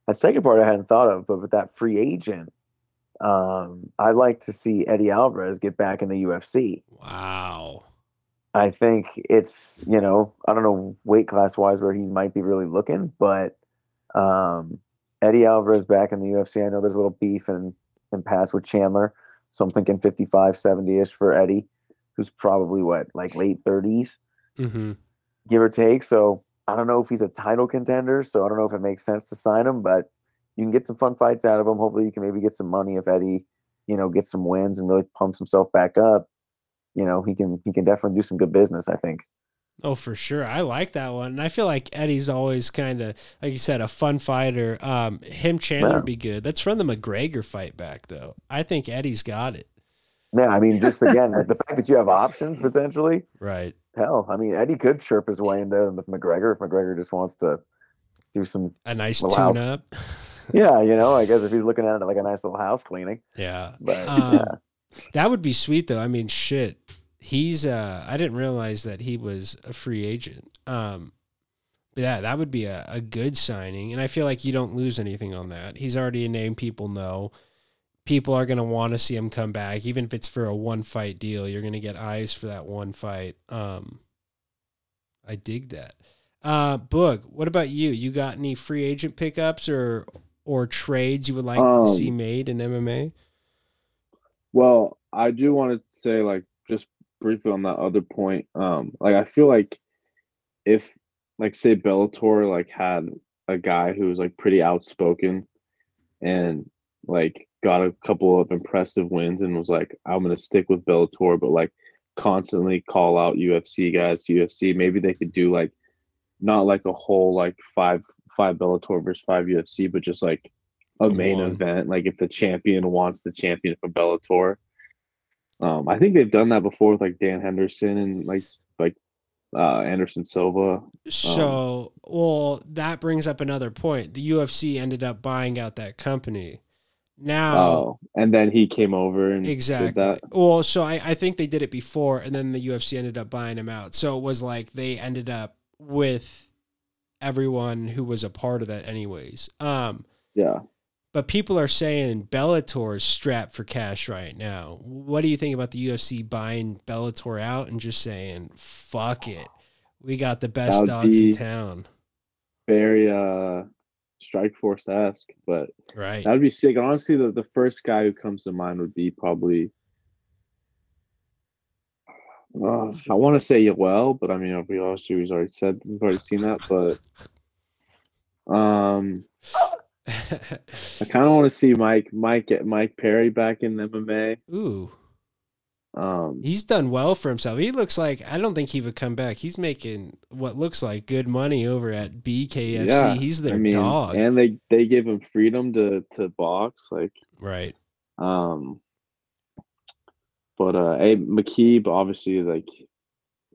That second part I hadn't thought of, but with that free agent, um, I'd like to see Eddie Alvarez get back in the UFC. Wow. I think it's you know I don't know weight class wise where he might be really looking, but um, Eddie Alvarez back in the UFC. I know there's a little beef and and pass with Chandler, so I'm thinking 55, 70 ish for Eddie, who's probably what like late 30s, Mm-hmm. give or take. So I don't know if he's a title contender, so I don't know if it makes sense to sign him, but you can get some fun fights out of him. Hopefully, you can maybe get some money if Eddie, you know, gets some wins and really pumps himself back up. You know, he can he can definitely do some good business. I think. Oh, for sure. I like that one. And I feel like Eddie's always kind of, like you said, a fun fighter. Um, him Chandler Yeah. would be good. Let's run the McGregor fight back, though. I think Eddie's got it. Yeah, I mean, just again, *laughs* the fact that you have options potentially. Right. Hell, I mean, Eddie could chirp his way in there with McGregor if McGregor just wants to do some. A nice tune how- up. Yeah, you know, I *laughs* guess if he's looking at it like a nice little house cleaning, yeah. but Um, yeah, That would be sweet, though. I mean, shit. He's, uh, I didn't realize that he was a free agent. Um, but yeah, that would be a, a good signing. And I feel like you don't lose anything on that. He's already a name people know. People are going to want to see him come back, even if it's for a one fight deal. You're going to get eyes for that one fight. Um, I dig that. Uh, Boog, what about you? You got any free agent pickups or or trades you would like Um, to see made in MMA? Well, I do want to say, like, just briefly on that other point, um, like I feel like if, like, say Bellator like had a guy who was like pretty outspoken and like got a couple of impressive wins and was like, I'm gonna stick with Bellator, but like constantly call out UFC guys UFC, maybe they could do like not like a whole like five five Bellator versus five UFC, but just like a main One. event. Like if the champion wants the champion from Bellator. Um, I think they've done that before with like Dan Henderson and like like uh, Anderson Silva. So, well, that brings up another point. The UFC ended up buying out that company. Now, Oh, and then he came over and exactly. that. Well, so I, I think they did it before, and then the UFC ended up buying him out. So it was like they ended up with everyone who was a part of that, anyways. Um, Yeah. But people are saying Bellator is strapped for cash right now. What do you think about the UFC buying Bellator out and just saying, fuck it? We got the best dogs in town. Very uh Strikeforce esque, but Right. that would be sick. Honestly, the, the first guy who comes to mind would be probably uh, I want to say Yoel, but I mean, we obviously we've already said we've already seen that, but um, I kind of want to see Mike Mike get Mike Perry back in MMA. Ooh, Um, he's done well for himself. He looks like I don't think he would come back. He's making what looks like good money over at BKFC. Yeah, he's their I mean, dog. and they they give him freedom to to box, like right. um. But uh, hey, McKeeb obviously like he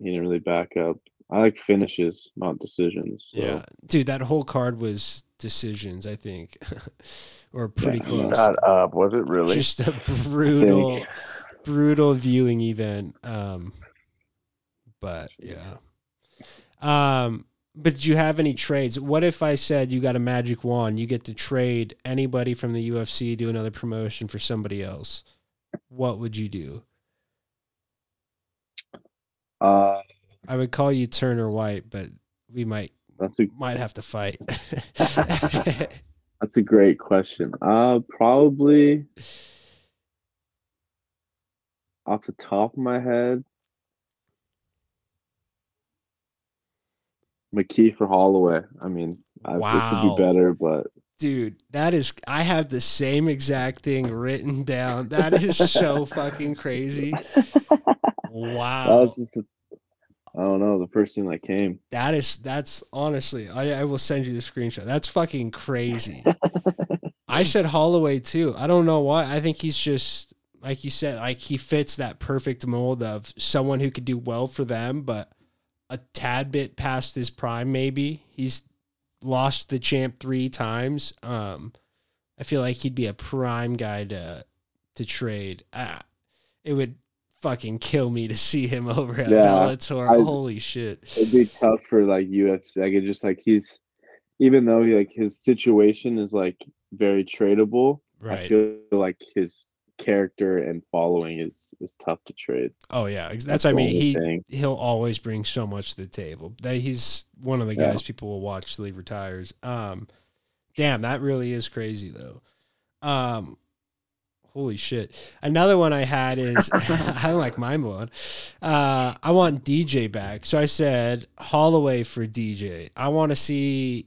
didn't really back up. I like finishes, not decisions. so- Yeah. Dude, that whole card was decisions, I think. *laughs* or pretty Yeah. close. Shut up. Was it really? Just a *laughs* brutal brutal viewing event. Um but yeah. Um but did you have any trades? What if I said you got a magic wand, you get to trade anybody from the UFC, do another promotion for somebody else? What would you do? Uh, I would call you Turner White, but we might that's a might have to fight. *laughs* *laughs* that's a great question. Uh, probably off the top of my head, McKee for Holloway. I mean, I, it could be better, but Dude, that is I have the same exact thing written down. That is so fucking crazy. *laughs* Wow. that was just a, I don't know the first thing that came. That is that's honestly, I, I will send you the screenshot. That's fucking crazy. *laughs* I said Holloway too. I don't know why. I think he's just like you said, like he fits that perfect mold of someone who could do well for them, but a tad bit past his prime. Maybe he's lost the champ three times. Um, I feel like he'd be a prime guy to to trade. Ah, it would fucking kill me to see him *laughs* over at Yeah, Bellator. I- Holy shit! It'd be tough for like UFC. Like it just like he's even though he like his situation is like very tradable. Right. I feel like his character and following is is tough to trade. Oh yeah, ex- that's, I mean he thing. he'll always bring so much to the table. That he's one of the Yeah. guys people will watch till he retires. Um, damn, that really is crazy though. Um, holy shit. Another one I had is *laughs* *laughs* I'm like mind blown. Uh, I want DJ back, so I said Holloway for DJ. I want to see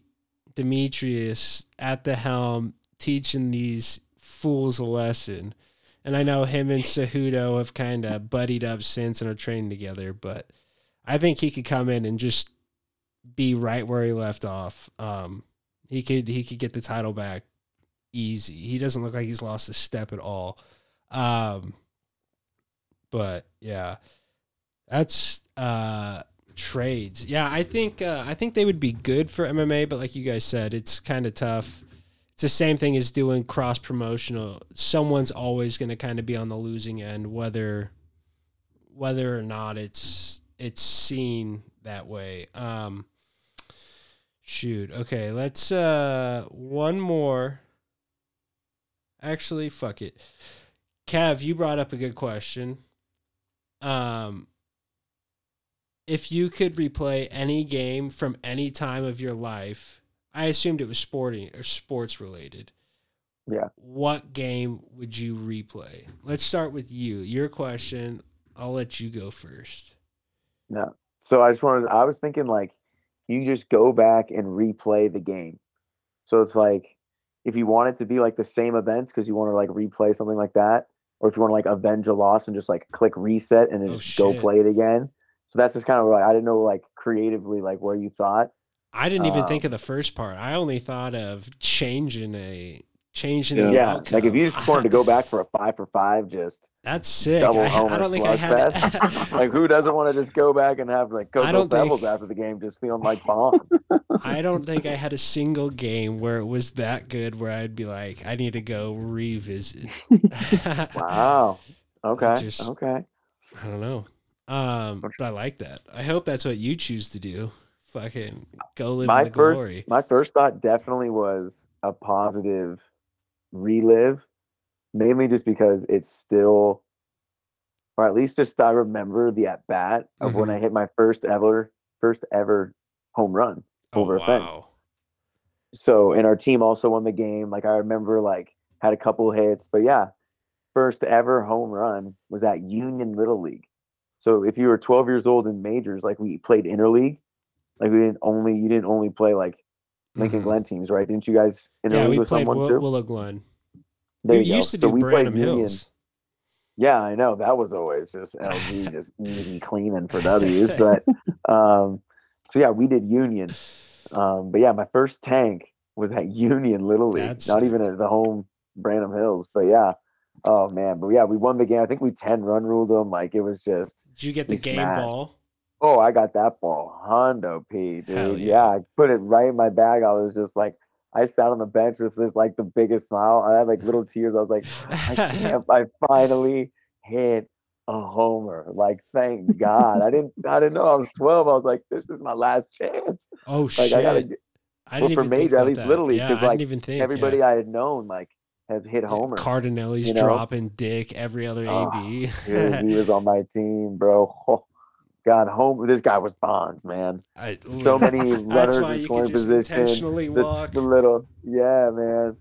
Demetrious at the helm teaching these fools a lesson. And I know him and Cejudo have kind of buddied up since and are training together, but I think he could come in and just be right where he left off. Um, he could he could get the title back easy. He doesn't look like he's lost a step at all. Um, but yeah, that's uh trades. Yeah, I think uh, I think they would be good for MMA, but like you guys said, it's kind of tough. It's the same thing as doing cross promotional. Someone's always going to kind of be on the losing end, whether whether or not it's it's seen that way. Um, Shoot. Okay, let's uh one more. Actually, fuck it. Cav, you brought up a good question. Um if you could replay any game from any time of your life, I assumed it was sporting or sports related. Yeah. What game would you replay? Let's start with you. Your question. I'll let you go first. No. So I just wanted. I was thinking like you just go back and replay the game. So it's like if you want it to be like the same events because you want to like replay something like that, or if you want to like avenge a loss and just like click reset and then Oh, just go play it again. So that's just kind of like I didn't know like creatively like where you thought. I didn't even Um, think of the first part. I only thought of changing a changing the Yeah, outcome. like if you just *laughs* wanted to go back for a five for five, just That's sick. double I, I homer don't think I had slugfest. *laughs* *laughs* like who doesn't want to just go back and have like go Coco don't think- after the game, just feeling like bombs? I don't think I had a single game where it was that good where I'd be like, I need to go revisit. wow. Okay. just- okay. I don't know. Um, but I like that. I hope that's what you choose to do. Fucking go live my in the first glory. my first thought definitely was a positive relive mainly just because it's still or at least just i remember the at bat of when Mhm. i hit my first ever first ever home run over a fence. Oh, so and our team also won the game like i remember like had a couple hits but yeah first ever home run was at union little league. So if you were 12 years old in majors like we played interleague like we didn't only you didn't only play like lincoln Mhm. glen teams right didn't you guys interleague Yeah, we with played someone Will- too Willow Glen. there we you go. to so do we played Branham union yeah i know that was always just lg *laughs* just easy cleaning for w's *laughs* but um so yeah we did union um but yeah my first tank was at union little league That's not even at the home branham hills but yeah oh man but yeah we won the game i think we 10 run ruled them like it was just Did you get the game smashed. ball? Oh i got that ball hondo p dude Hell yeah. yeah. i put it right in my bag i was just like i sat on the bench with this like the biggest smile i had like little tears i was like I *laughs* can't. I finally hit a homer. Like, thank God. I didn't. I didn't know I was twelve. I was like, this is my last chance. oh Like, shit! I gotta. Get, I well, didn't for even think major, at least that. Little League, Yeah, like, didn't even think. everybody yeah. I had known like have hit Yeah, homers. Cardinelli's you know? dropping dick every other Oh, ah, AB. Dude, he was on my *laughs* team, bro. *laughs* God, home. This guy was bonds, man. I, So many *laughs* runners in scoring position. The, the little, yeah, man.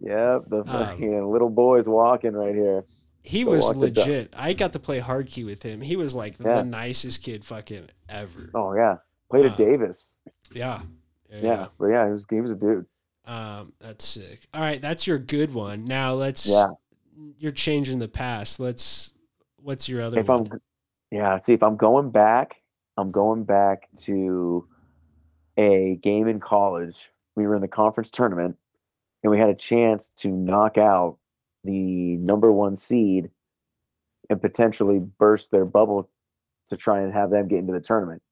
Yep, the Um, fucking little boys walking right here. He go was walk the dog. legit. I got to play hard key with him. He was like Yeah. the nicest kid fucking ever. Oh yeah, played Uh, at Davis. Yeah. Yeah, but yeah, he was he was a dude. Um, that's sick. All right, that's your good one. Now let's. Yeah. You're changing the past. Let's. What's your other if one? I'm, yeah, see, if I'm going back, I'm going back to a game in college. We were in the conference tournament, and we had a chance to knock out the number one seed and potentially burst their bubble to try and have them get into the tournament.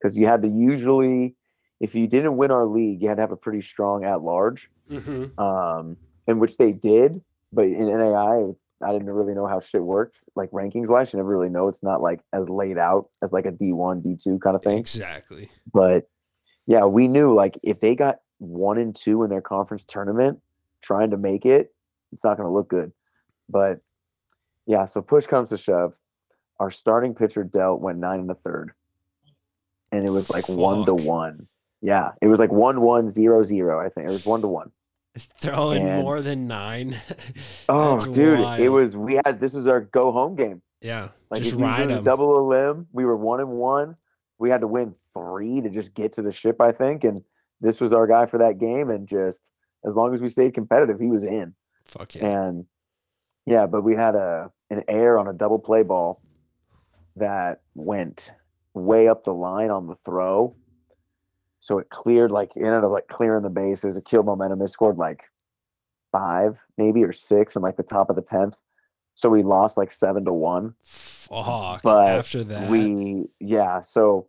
Because you had to usually, if you didn't win our league, you had to have a pretty strong at large. Mhm. um, in which they did. But in NAI, it's, I didn't really know how shit works, like rankings wise. You never really know. It's not like as laid out as like a D1, D2 kind of thing. Exactly. But yeah, we knew like if they got one and two in their conference tournament, trying to make it, it's not going to look good. But yeah, so push comes to shove. Our starting pitcher dealt went nine in the third, and it was like one to one. Yeah, it was like one one zero zero. I think it was one to one. Throwing And- more than nine. *laughs* Oh, dude, it was we had this was our go home game. Yeah. Like just we ride them. double a limb, we were one and one. We had to win three to just get to the ship, I think. And this was our guy for that game. And just as long as we stayed competitive, he was in. Fuck yeah. And yeah, but we had a an air on a double play ball that went way up the line on the throw. So it cleared like it ended up like clearing the bases. It killed momentum. They scored like five, maybe or six in like the top of the tenth. So we lost like seven to one. Fuck. But After that. We yeah, so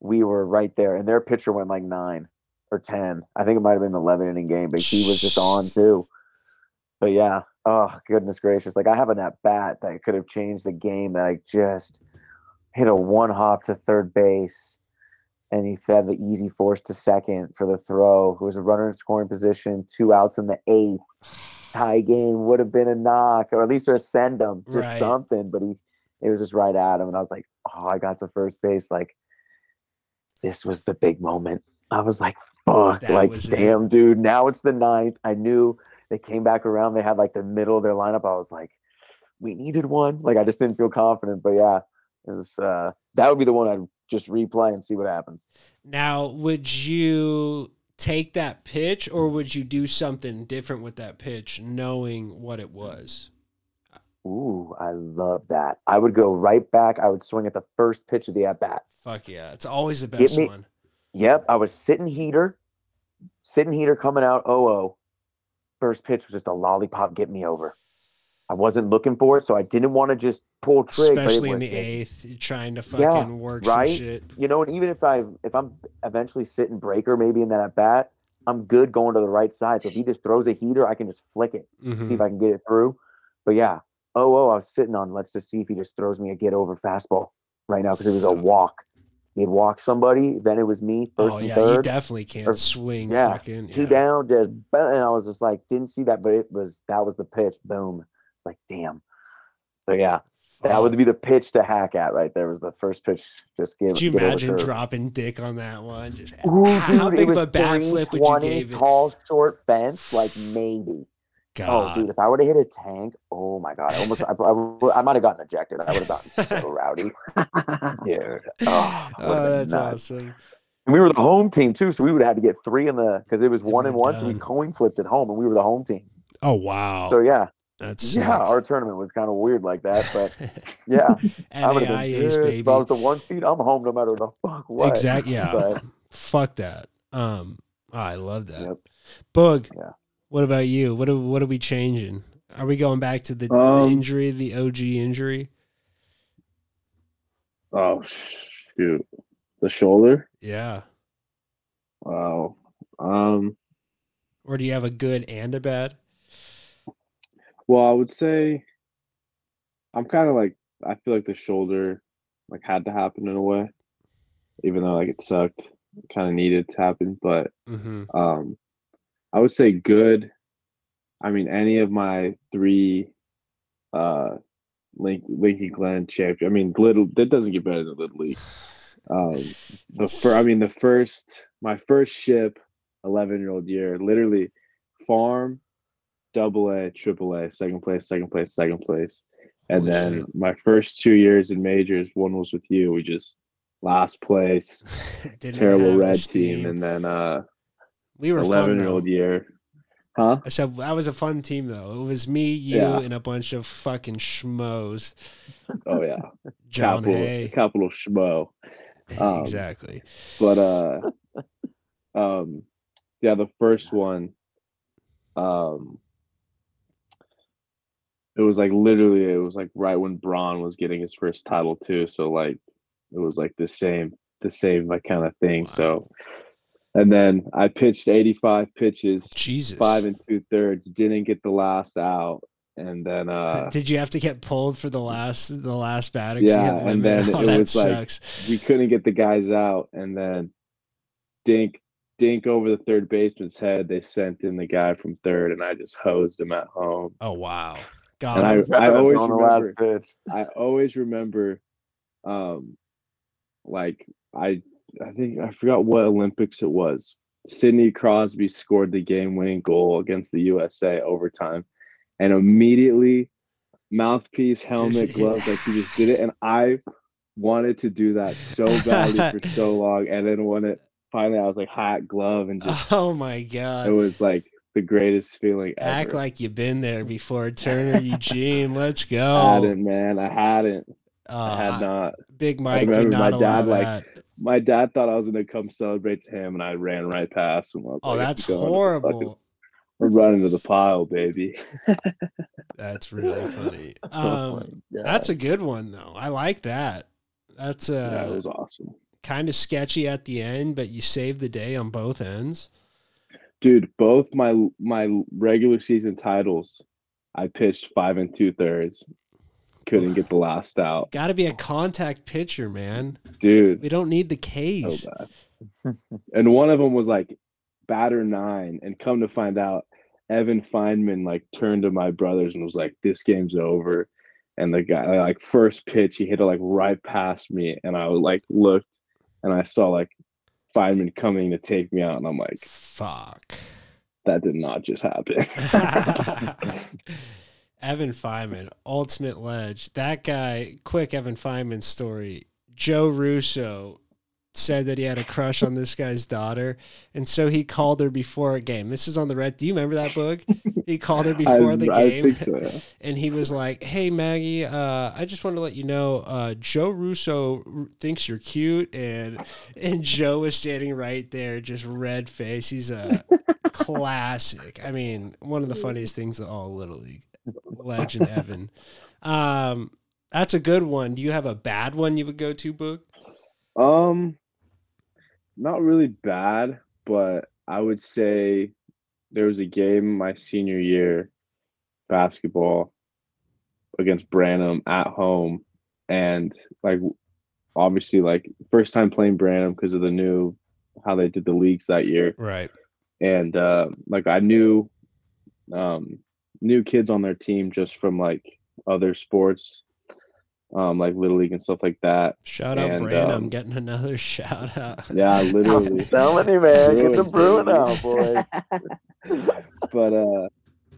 we were right there, and their pitcher went like nine or ten. I think it might have been an eleven inning game, but he was just on too. But yeah, oh goodness gracious! Like I have an at bat that could have changed the game. That I just hit a one hop to third base, and he had the easy force to second for the throw. Who was a runner in scoring position, two outs in the eighth. *sighs* Tie game would have been a knock, or at least or send him, just Right. something. But he, it was just right at him, and I was like, oh, I got to first base. Like, this was the big moment. I was like, fuck, That like, was it. damn, dude. Now it's the ninth. I knew they came back around. They had like the middle of their lineup. I was like, we needed one. Like, I just didn't feel confident. But yeah, it was. uh That would be the one I'd just replay and see what happens. Now, would you take that pitch or would you do something different with that pitch knowing what it was? Ooh, I love that. I would go right back. I would swing at the first pitch of the at bat. Fuck yeah. It's always the best me- one. Yep, I was sitting heater, sitting heater coming out 0 First pitch was just a lollipop, get me over. I wasn't looking for it, so I didn't want to just pull trig. but Especially in the eighth, you're trying to Yeah, fucking work some shit. You know, and even if I if I'm eventually sitting breaker maybe in that at bat, I'm good going to the right side. So if he just throws a heater, I can just flick it, see Mhm. if I can get it through. But yeah, oh oh, I was sitting on. Let's just see if he just throws me a get over fastball right now because it was a walk. He'd walk somebody, then it was me first Oh and yeah, you definitely can't or- swing yeah, fucking two yeah. down, just and I was just like, didn't see that, but it was that was the pitch. Boom. It's like, damn. So yeah, that Fuck. would be the pitch to hack at right there. Was the first pitch. Just give. Could you over imagine dropping dick on that one? Just Ooh, how dude, big it of a bat flip would you 320, give it? Tall, short fence, like maybe. Oh, god. Oh, dude, if I would have hit a tank, oh my god, I almost, I, I, I might have gotten ejected. I would have gotten so *laughs* rowdy, *laughs* dude. Oh, Oh, that's nuts. awesome. And we were the home team too, so we would have had to get three in the because it was And one and one, so we coin flipped at home, and we were the home team. Oh wow, So yeah, that's yeah, sick. our tournament was kind of weird like that, but *laughs* yeah, I would have been NAIAs, pissed. baby. If I was the one seed, I'm home no matter the fuck what. Exactly. Yeah. *laughs* But Fuck that. Um, oh, I love that. Yep. Boog. Yeah. What about you? What are what are we changing? Are we going back to the, the Um, injury, the OG injury? Oh shoot, the shoulder. Yeah. Wow. Um. Or do you have a good and a bad? Well, I would say I'm kind of like I feel like the shoulder like had to happen in a way, even though like it sucked, kind of needed to happen. But Mm-hmm. um, I would say good. I mean, any of my three uh Link Linky Glen champion. I mean, little that doesn't get better than Little League. Um, the fir- I mean, the first my first ship, eleven year old year, literally farm, double A, triple A, second place, second place, second place, and Holy then shit. my first two years in majors, one was with you. We just last place, *laughs* terrible red team, and then uh, we were eleven fun year old year, huh? I said that was a fun team though. It was me, you, Yeah. and a bunch of fucking schmoes. Oh yeah, *laughs* John capital Hay. capital schmo. *laughs* Um, exactly. but uh um yeah the first one um it was like literally it was like right when Braun was getting his first title too so like it was like the same the same like kind of thing so and then I pitched 85 pitches Jesus. five and two thirds didn't get the last out and then *laughs* uh Did you have to get pulled for the last the last batter? Yeah, and then *laughs* oh, it was like- sucks. we couldn't get the guys out and then dink dink over the third baseman's head they sent in the guy from third and i just hosed him at home oh wow, and God, I- always on the last remember- pitch. i always remember um like i i think i forgot what olympics it was sidney crosby scored the game-winning goal against the usa overtime and immediately mouthpiece *laughs* helmet gloves like he just did it and i wanted to do that so badly for *laughs* so long and then when it finally i was like hat glove and just oh my god! it was like the greatest feeling ever. Act like you've been there before, *laughs* Turner Eugene. Let's go. I hadn't, man. I hadn't. Uh, I had not. Big Mike remember not my dad, like, that. My dad thought I was gonna come celebrate to him, and I ran right past him. Oh, like, that's "I'm going to the horrible. fucking- We're running to the pile, baby. That's really funny. *laughs* Oh Um, God. that's a good one though. I like that. That's uh, was awesome, kind of sketchy at the end, but you saved the day on both ends. Dude. Both my my regular season titles, I pitched five and two thirds. couldn't get the last out, Got to be a contact pitcher, man. dude. We don't need the So K's. bad. and one of them was like batter nine, and come to find out, Evan Feynman like turned to my brothers and was like, "This game's over." And the guy like first pitch, he hit it like right past me, and I like looked, and I saw like Feynman coming to take me out, and I'm like, Fuck. that did not just happen. *laughs* *laughs* Evan Feynman, ultimate ledge. That guy, quick Evan Feynman story. Joe Russo said that he had a crush on this guy's daughter, and so he called her before a game. This is on the red. Do you remember that Boog? He called her *laughs* before I, the game, so. Yeah. *laughs* and he was like, "Hey Maggie, uh, I just want to let you know, uh, Joe Russo r- thinks you're cute," and and Joe was standing right there, just red face. He's a *laughs* classic. I mean, one of the funniest things of all Little League. Legend Evan. Um, that's a good one. Do you have a bad one you would go to, book? Um, not really bad, but I would say there was a game my senior year, basketball, against Branham at home, and like obviously like first time playing Branham because of the new how they did the leagues that year, Right. and uh, like I knew, um, new kids on their team just from like other sports, um, like little league and stuff like that. Shout out And, Brandon. um, I'm getting another *laughs* shout out. Yeah, literally. Telling you, man, get the Bruins, brewing out, boys. *laughs* but uh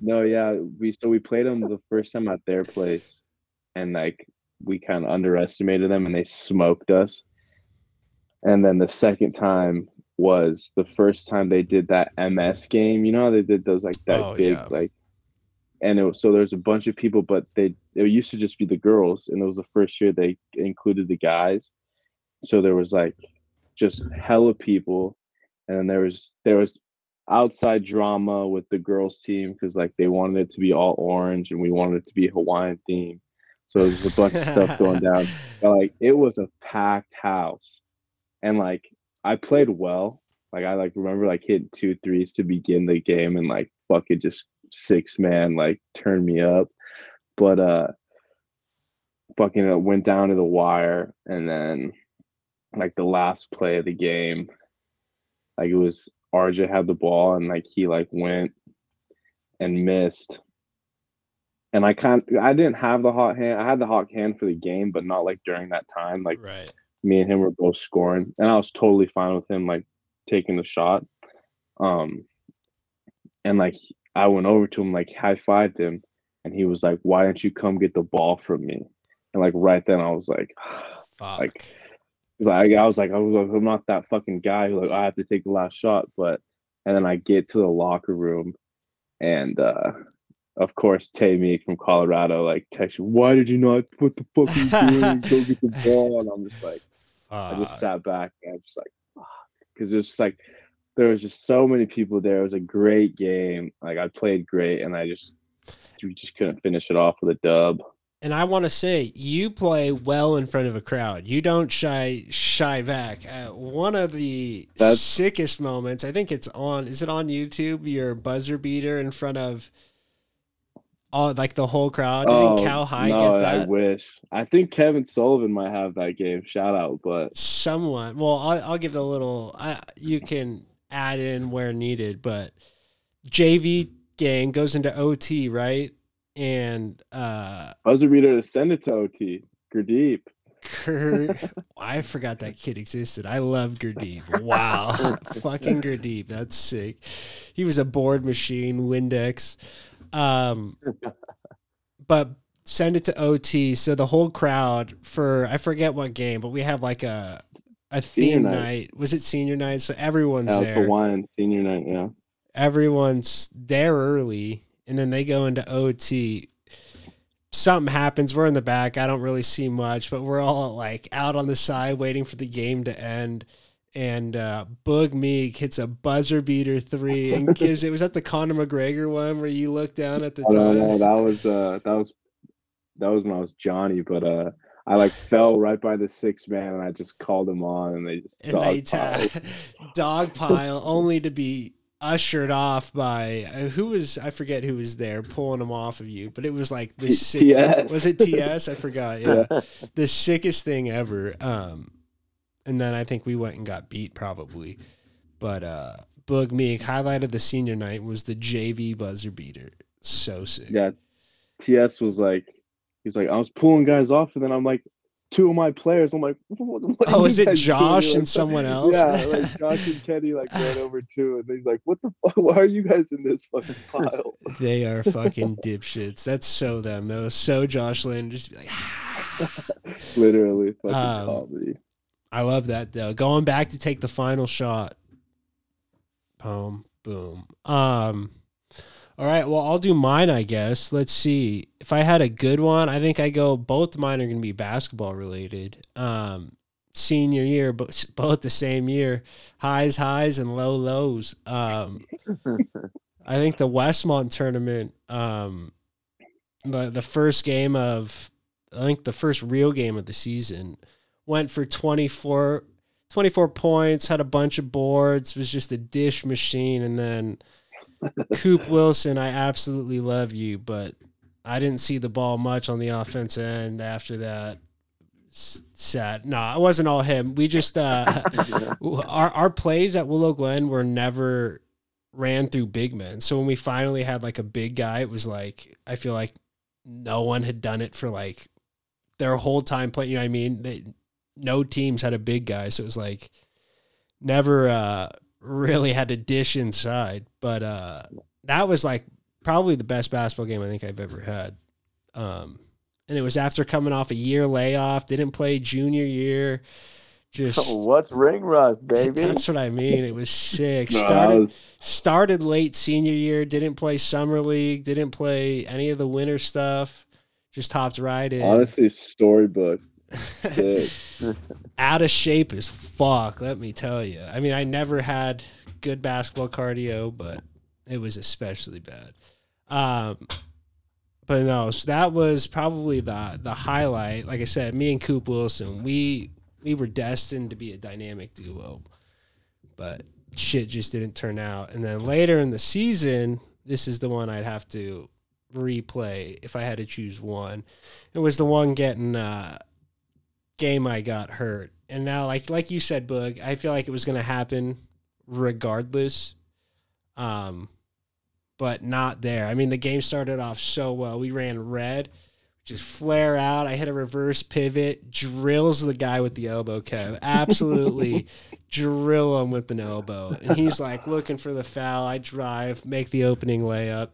no yeah we so we played them the first time at their place and like we kind of underestimated them and they smoked us and then the second time was the first time they did that ms game you know how they did those like that Oh, big yeah. like and it was, so there's a bunch of people but they it used to just be the girls and it was the first year they included the guys so there was like just hella people and then there was there was outside drama with the girls team because like they wanted it to be all orange and we wanted it to be Hawaiian theme. So there's a bunch of stuff going *laughs* down. But like it was a packed house. And like I played well. Like I like remember like hitting two threes to begin the game and like fucking just six man like turned me up. But uh fucking went down to the wire and then like the last play of the game like it was RJ had the ball and like he like went and missed. And I kind I didn't have the hot hand. I had the hot hand for the game, but not like during that time. Like right. me and him were both scoring, and I was totally fine with him like taking the shot. Um, and like I went over to him, like high fived him, and he was like, "Why don't you come get the ball from me?" And like right then, I was like, *sighs* Fuck. like I, was like, I was like, I'm not that fucking guy who like I have to take the last shot, but and then I get to the locker room, and uh of course Tay Meek from Colorado like text why did you not? put the fucking doing? Go get the *laughs* ball, and I'm just like, I just sat back and I'm just like, because it's like there was just so many people there. It was a great game. Like I played great, and I just we just couldn't finish it off with a dub. And I want to say, you play well in front of a crowd. You don't shy shy back. Uh, one of the That's- sickest moments, I think it's on. Is it on YouTube? Your buzzer beater in front of all like the whole crowd. Didn't Cal High Oh, no, get I that? wish. I think Kevin Sullivan might have that game. Shout out, but Someone. Well, I'll, I'll give the little. I, you can add in where needed, but JV game goes into OT, right? And uh buzzer beater to send it to OT. Gurdeep. Gur- *laughs* *laughs* I forgot that kid existed. I love Gurdeep. Wow. *laughs* Fucking Gurdeep. That's sick. He was a board machine, Windex. Um, but send it to OT. So the whole crowd for, I forget what game, but we have like a, a theme night. night. Was it senior night? So everyone's was there. Hawaiian senior night. Yeah. Everyone's there early and then they go into OT something happens. We're in the back. I don't really see much, but we're all like out on the side waiting for the game to end. And uh, Boog Meek hits a buzzer beater three and *laughs* gives it. Was that the Conor McGregor one where you look down at the Oh, no, no, that was uh, that was that was when I was Johnny, but uh, I like fell right by the six man, and I just called him on, and they just And they dog piled. ta- *laughs* dog pile only to be ushered off by uh, who was I forget who was there pulling them off of you, but it was like the T- sick, TS. was it TS? I forgot. Yeah, the sickest thing ever. Um, and then I think we went and got beat probably, but uh, Boog Meek highlight of the senior night was the JV buzzer beater. So sick. Yeah. TS was like, he was like, I was pulling guys off, and then I'm like, two of my players. I'm like, what, what Oh, is it doing? Josh and Like, someone *laughs* else? Yeah, like Josh and Kenny like *laughs* ran over too, and he's like, "What the? *laughs* Fuck? Why are you guys in this fucking pile?" They are fucking dipshits. That's so them though. So Josh Lynn just be like, Literally, fucking Um, comedy. I love that though. Going back to take the final shot. Boom, boom. Um all right, well I'll do mine, I guess. Let's see. If I had a good one, I think I go both mine are gonna be basketball related. Um senior year, but both the same year. Highs, highs, and low lows. Um I think the Westmont tournament, um, the the first game of, I think the first real game of the season, went for 24, 24 points, had a bunch of boards, was just a dish machine, and then Coop Wilson, I absolutely love you, but I didn't see the ball much on the offensive end after that. Sad. No, it wasn't all him. We just uh, *laughs* our our plays at Willow Glen were never ran through big men. So when we finally had like a big guy, it was like I feel like no one had done it for like their whole time playing. You know what I mean? They, no teams had a big guy, so it was like never uh, really had to dish inside. But uh, that was like probably the best basketball game I think I've ever had. Um, and it was after coming off a year layoff, didn't play junior year. Just *laughs* What's ring rust, *laughs* baby? that's what I mean. It was sick. *laughs* No, Started was- started late senior year, didn't play summer league, didn't play any of the winter stuff. Just hopped right in. honestly storybook. *laughs* Out of shape as fuck, let me tell you. I mean, I never had good basketball cardio, but it was especially bad. Um, but no, so that was probably the the highlight. Like I said, me and Coop Wilson, we we were destined to be a dynamic duo, but shit just didn't turn out. And then later in the season, this is the one I'd have to replay if I had to choose one. It was the one getting uh, game I got hurt, and now like like you said, Boog, I feel like it was gonna happen regardless. Um, but not there. I mean, the game started off so well. We ran red, just flare out. I hit a reverse pivot, drills the guy with the elbow, Kev. Absolutely *laughs* drill him with an elbow. And he's like looking for the foul. I drive, make the opening layup.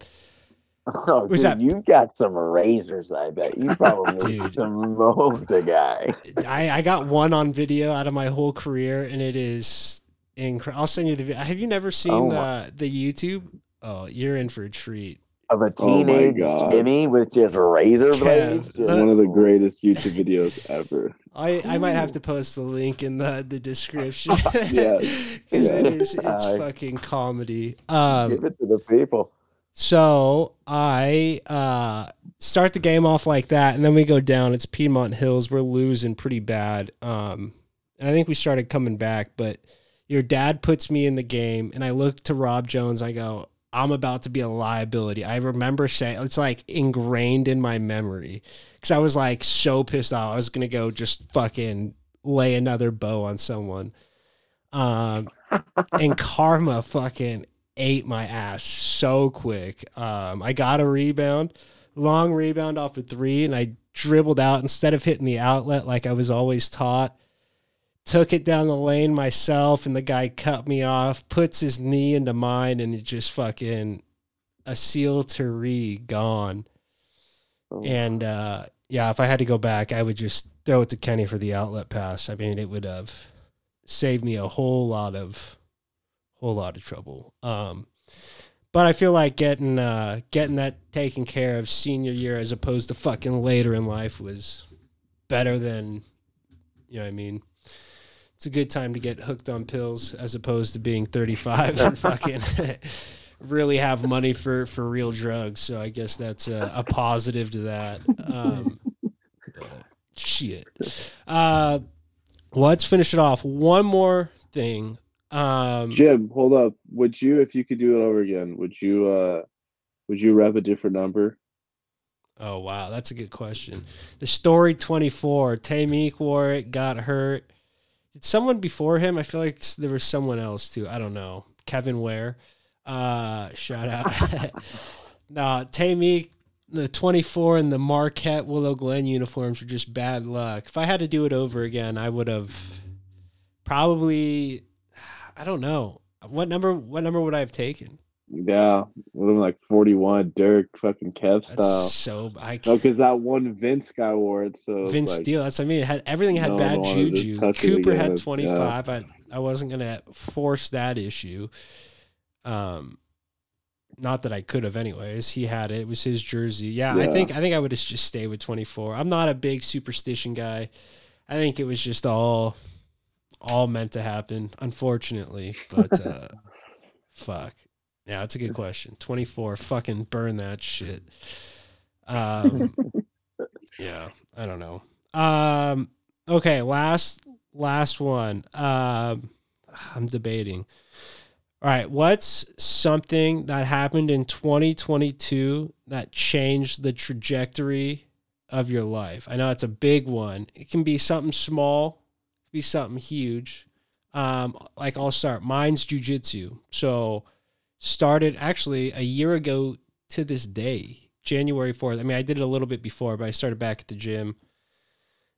*laughs* Oh, Was dude, that- you got some razors, I bet. You probably *laughs* Dude. smoked a guy. I, I got one on video out of my whole career, and it is incredible. I'll send you the video. Have you never seen Oh the the YouTube? Oh, you're in for a treat. Of a Oh teenage God. Jimmy with just razor Kev, blades. Just- One of the greatest YouTube videos ever. I, I might have to post the link in the, the description. *laughs* Yeah. Because it Yeah. is it's Uh, fucking comedy. Um Give it to the people. So I uh, start the game off like that, and then we go down. It's Piedmont Hills. We're losing pretty bad. Um, and I think we started coming back, but your dad puts me in the game, and I look to Rob Jones. I go, I'm about to be a liability. I remember saying it's like ingrained in my memory because I was like so pissed off. I was gonna go just fucking lay another bow on someone. Um, and *laughs* karma fucking ate my ass so quick. Um, I got a rebound, long rebound off a three, and I dribbled out instead of hitting the outlet like I was always taught. Took it down the lane myself, and the guy cut me off, puts his knee into mine, and it just fucking a seal to re gone. Oh. And uh, yeah, if I had to go back, I would just throw it to Kenny for the outlet pass. I mean, it would have saved me a whole lot of whole lot of trouble. Um, but I feel like getting uh, getting that taken care of senior year as opposed to fucking later in life was better than you know what I mean. It's a good time to get hooked on pills as opposed to being 35 and *laughs* fucking *laughs* really have money for for real drugs. So I guess that's a, a positive to that. Um, *laughs* shit. Uh, let's finish it off. One more thing. Um, Jim, hold up. Would you, if you could do it over again, would you, uh, would you rep a different number? Oh wow, that's a good question. The story twenty four. Tay Meek wore it, got hurt. Did someone before him? I feel like there was someone else too. I don't know. Kevin Ware. Uh, shout out. no, Tay Meek. The twenty four and the Marquette Willow Glen uniforms were just bad luck. If I had to do it over again, I would have probably. I don't know what number. What number would I have taken? Yeah, would have been like forty-one, Dirk, fucking Kev That's style. so. I No, because that one Vince guy wore it. So Vince like, Steele. That's what I mean. It had everything had no bad juju. Cooper had Yeah. twenty five. I I wasn't gonna force that issue. Um, not that I could have anyways. He had it. It was his jersey. Yeah, I think I think I would have just stayed with twenty four. I'm not a big superstition guy. I think it was just all all meant to happen, unfortunately. But uh *laughs* fuck. Yeah, that's a good question. Twenty four. Fucking burn that shit. Um yeah, I don't know. Um okay, last last one. Um I'm debating. All right, what's something that happened in 2022 that changed the trajectory of your life? I know it's a big one. It can be something small, can be something huge. Um, like I'll start. Mine's jujitsu. So started actually a year ago to this day, January 4th. I mean, I did it a little bit before, but I started back at the gym.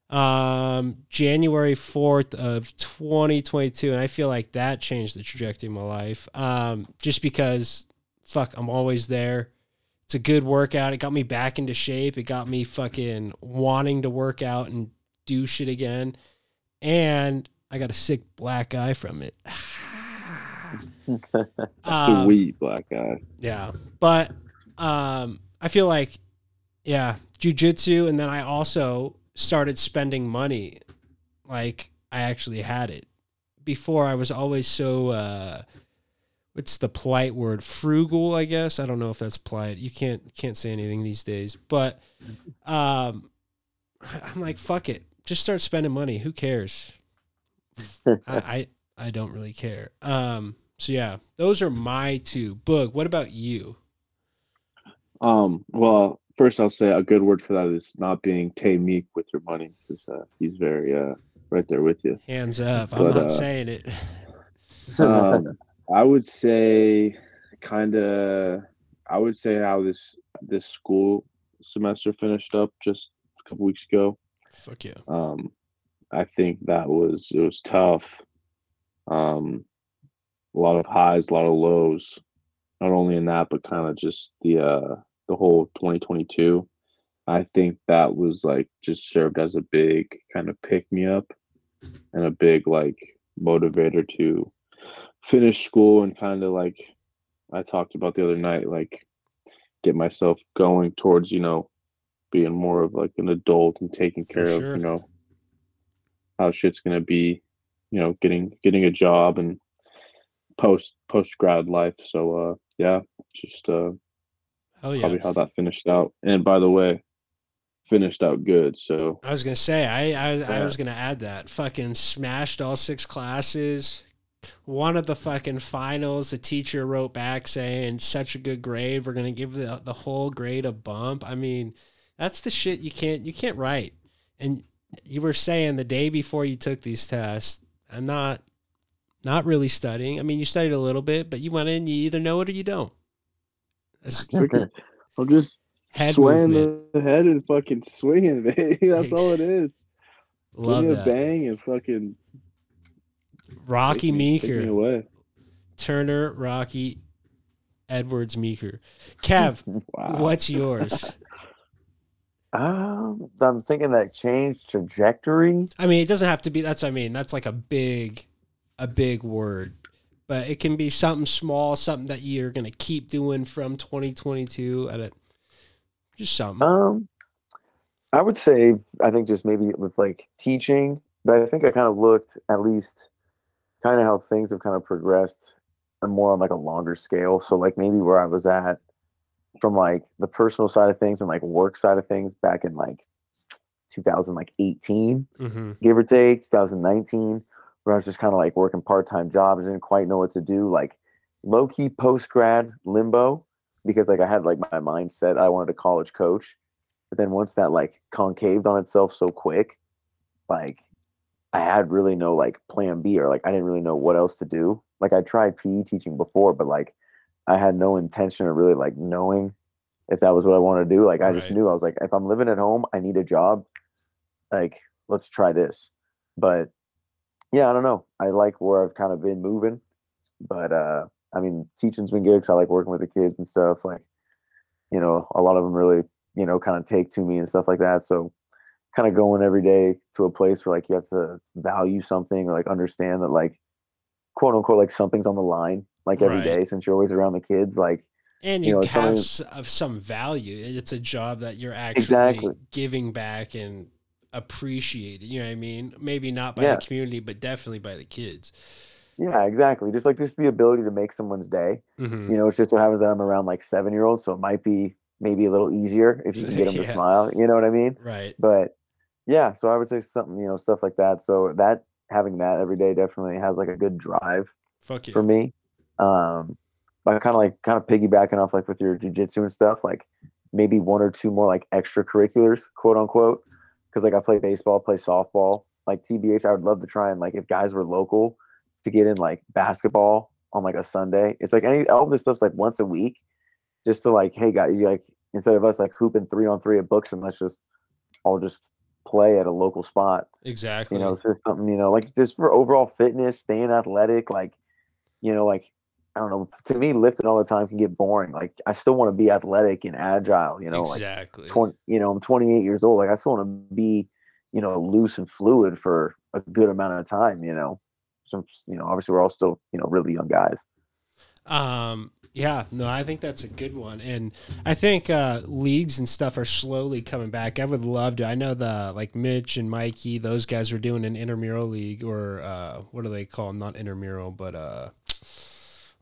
Um, January 4th of 2022. And I feel like that changed the trajectory of my life. Um, just because fuck, I'm always there. It's a good workout. It got me back into shape. It got me fucking wanting to work out and do shit again. And I got a sick black eye from it. *laughs* Um, sweet black guy. yeah. But um I feel like yeah, jujitsu and then I also started spending money like I actually had it. Before I was always so uh what's the polite word? Frugal, I guess. I don't know if that's polite. You can't can't say anything these days. But um I'm like, fuck it. Just start spending money. Who cares? *laughs* I, I I don't really care. Um so yeah, those are my two. Boog, what about you? Um, well, first I'll say a good word for that is not being Tay Meek with your money because uh, he's very uh, right there with you. Hands up. I'm not uh, saying it. *laughs* Um, I would say kind of. I would say how this this school semester finished up just a couple weeks ago. Fuck yeah. Um, I think that was it was tough. Um, a lot of highs, a lot of lows. Not only in that, but kind of just the uh the whole 2022. I think that was like just served as a big kind of pick me up and a big like motivator to finish school and kind of like I talked about the other night, like get myself going towards, you know, being more of like an adult and taking care sure. of, you know, how shit's gonna be, you know, getting getting a job and post post grad life. So uh yeah, just uh Hell yeah. probably how that finished out. And by the way, finished out good. So I was gonna say I I, I was gonna add that. Fucking smashed all six classes. One of the fucking finals, the teacher wrote back saying such a good grade. We're gonna give the the whole grade a bump. I mean, that's the shit you can't you can't write. And you were saying the day before you took these tests, I'm not not really studying. I mean, you studied a little bit, but you went in. You either know it or you don't. That's *laughs* freaking, I'm just head swaying movement. the head and fucking swinging, *laughs* baby. That's all it is. Love Give me a bang and fucking Rocky take me, take Meeker. me away. Turner, Rocky, Edwards, Meeker. Kev, *laughs* Wow. what's yours? Um, I'm thinking that changed trajectory. I mean, it doesn't have to be. That's what I mean. That's like a big, a big word, but it can be something small, something that you're gonna keep doing from 2022. At it, just something. Um, I would say I think just maybe with like teaching, but I think I kind of looked at least kind of how things have kind of progressed and more on like a longer scale. So like maybe where I was at from like the personal side of things and like work side of things back in like 2018, Mm-hmm. give or take 2019 where I was just kind of like working part time jobs, didn't quite know what to do. Like low key post grad limbo because like I had like my mindset I wanted a college coach, but then once that like concaved on itself so quick, like I had really no like plan B or like I didn't really know what else to do. Like I tried PE teaching before, but like I had no intention of really like knowing if that was what I wanted to do. Like I just knew I was like, if I'm living at home, I need a job. Like, let's try this. But yeah, I don't know. I like where I've kind of been moving. But uh I mean teaching's been good because I like working with the kids and stuff. Like, you know, a lot of them really, you know, kind of take to me and stuff like that. So kind of going every day to a place where like you have to value something or like understand that like quote unquote like something's on the line like every Right. day since you're always around the kids like and you you, know, have of some value. It's a job that you're actually Exactly. giving back and appreciated. You know what I mean? Maybe not by Yeah. the community, but definitely by the kids. yeah exactly just like just the ability to make someone's day Mhm. you know it's just what happens that i'm around like seven year olds so it might be maybe a little easier if you can get them *laughs* Yeah. to smile you know what i mean Right. but yeah so i would say something you know stuff like that so that having that every day definitely has like a good drive Fuck you. for me. Um, but kind of like kind of piggybacking off like with your jujitsu and stuff, like maybe one or two more like extracurriculars, quote unquote. Because like I play baseball, play softball. Like TBH, I would love to try and like if guys were local to get in like basketball on like a Sunday. It's like any all this stuff's like once a week, just to like, hey guys, you like instead of us like hooping three on three at books and let's just all just play at a local spot Exactly. you know just something you know like just for overall fitness staying athletic like you know like i don't know to me lifting all the time can get boring like i still want to be athletic and agile you know like exactly. 20 you know i'm 28 years old like i still want to be you know loose and fluid for a good amount of time you know so you know obviously we're all still you know really young guys Um, yeah, no, I think that's a good one, and I think uh, leagues and stuff are slowly coming back. I would love to. I know the like Mitch and Mikey; those guys were doing an intramural league, or uh, what do they call them? Not intramural, but uh,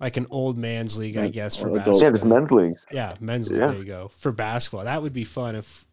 like an old man's league, I guess for basketball. yeah just men's leagues Yeah, men's league. Yeah. There you go. For basketball, that would be fun if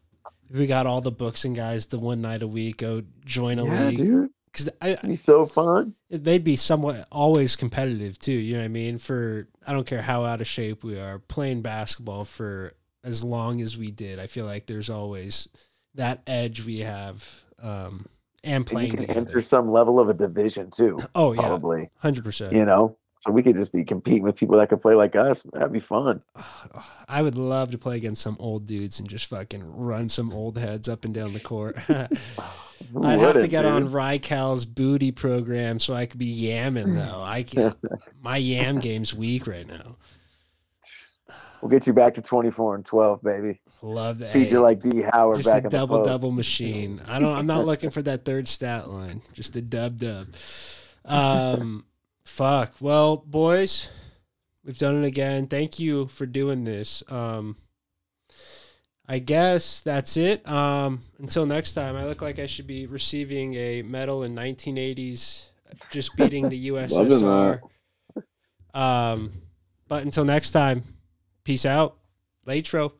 if we got all the books and guys the one night a week go join a yeah league dude because I, it'd be so fun they'd be somewhat always competitive too. You know what I mean? For I don't care how out of shape we are, playing basketball for as long as we did, I feel like there's always that edge we have. Um, and and you can together. enter some level of a division too oh yeah, probably hundred percent. you know so we could just be competing with people that could play like us that'd be fun *sighs* I would love to play against some old dudes and just fucking run some old heads up and down the court. *laughs* I'd have to get dude? on Rycal's booty program so I could be yamming though. I *laughs* can my yam game's weak right now. We'll get you back to 24 and 12, baby. Love that. Feed you like D Howard just back a double double machine. I don't. I'm not looking for that third stat line. Just a dub dub. *laughs* Um, fuck. Well, boys, we've done it again. Thank you for doing this. Um, I guess that's it. Um, until next time, I look like I should be receiving a medal in 1980s, just beating the *laughs* USSR. Um, but until next time, peace out. Latro.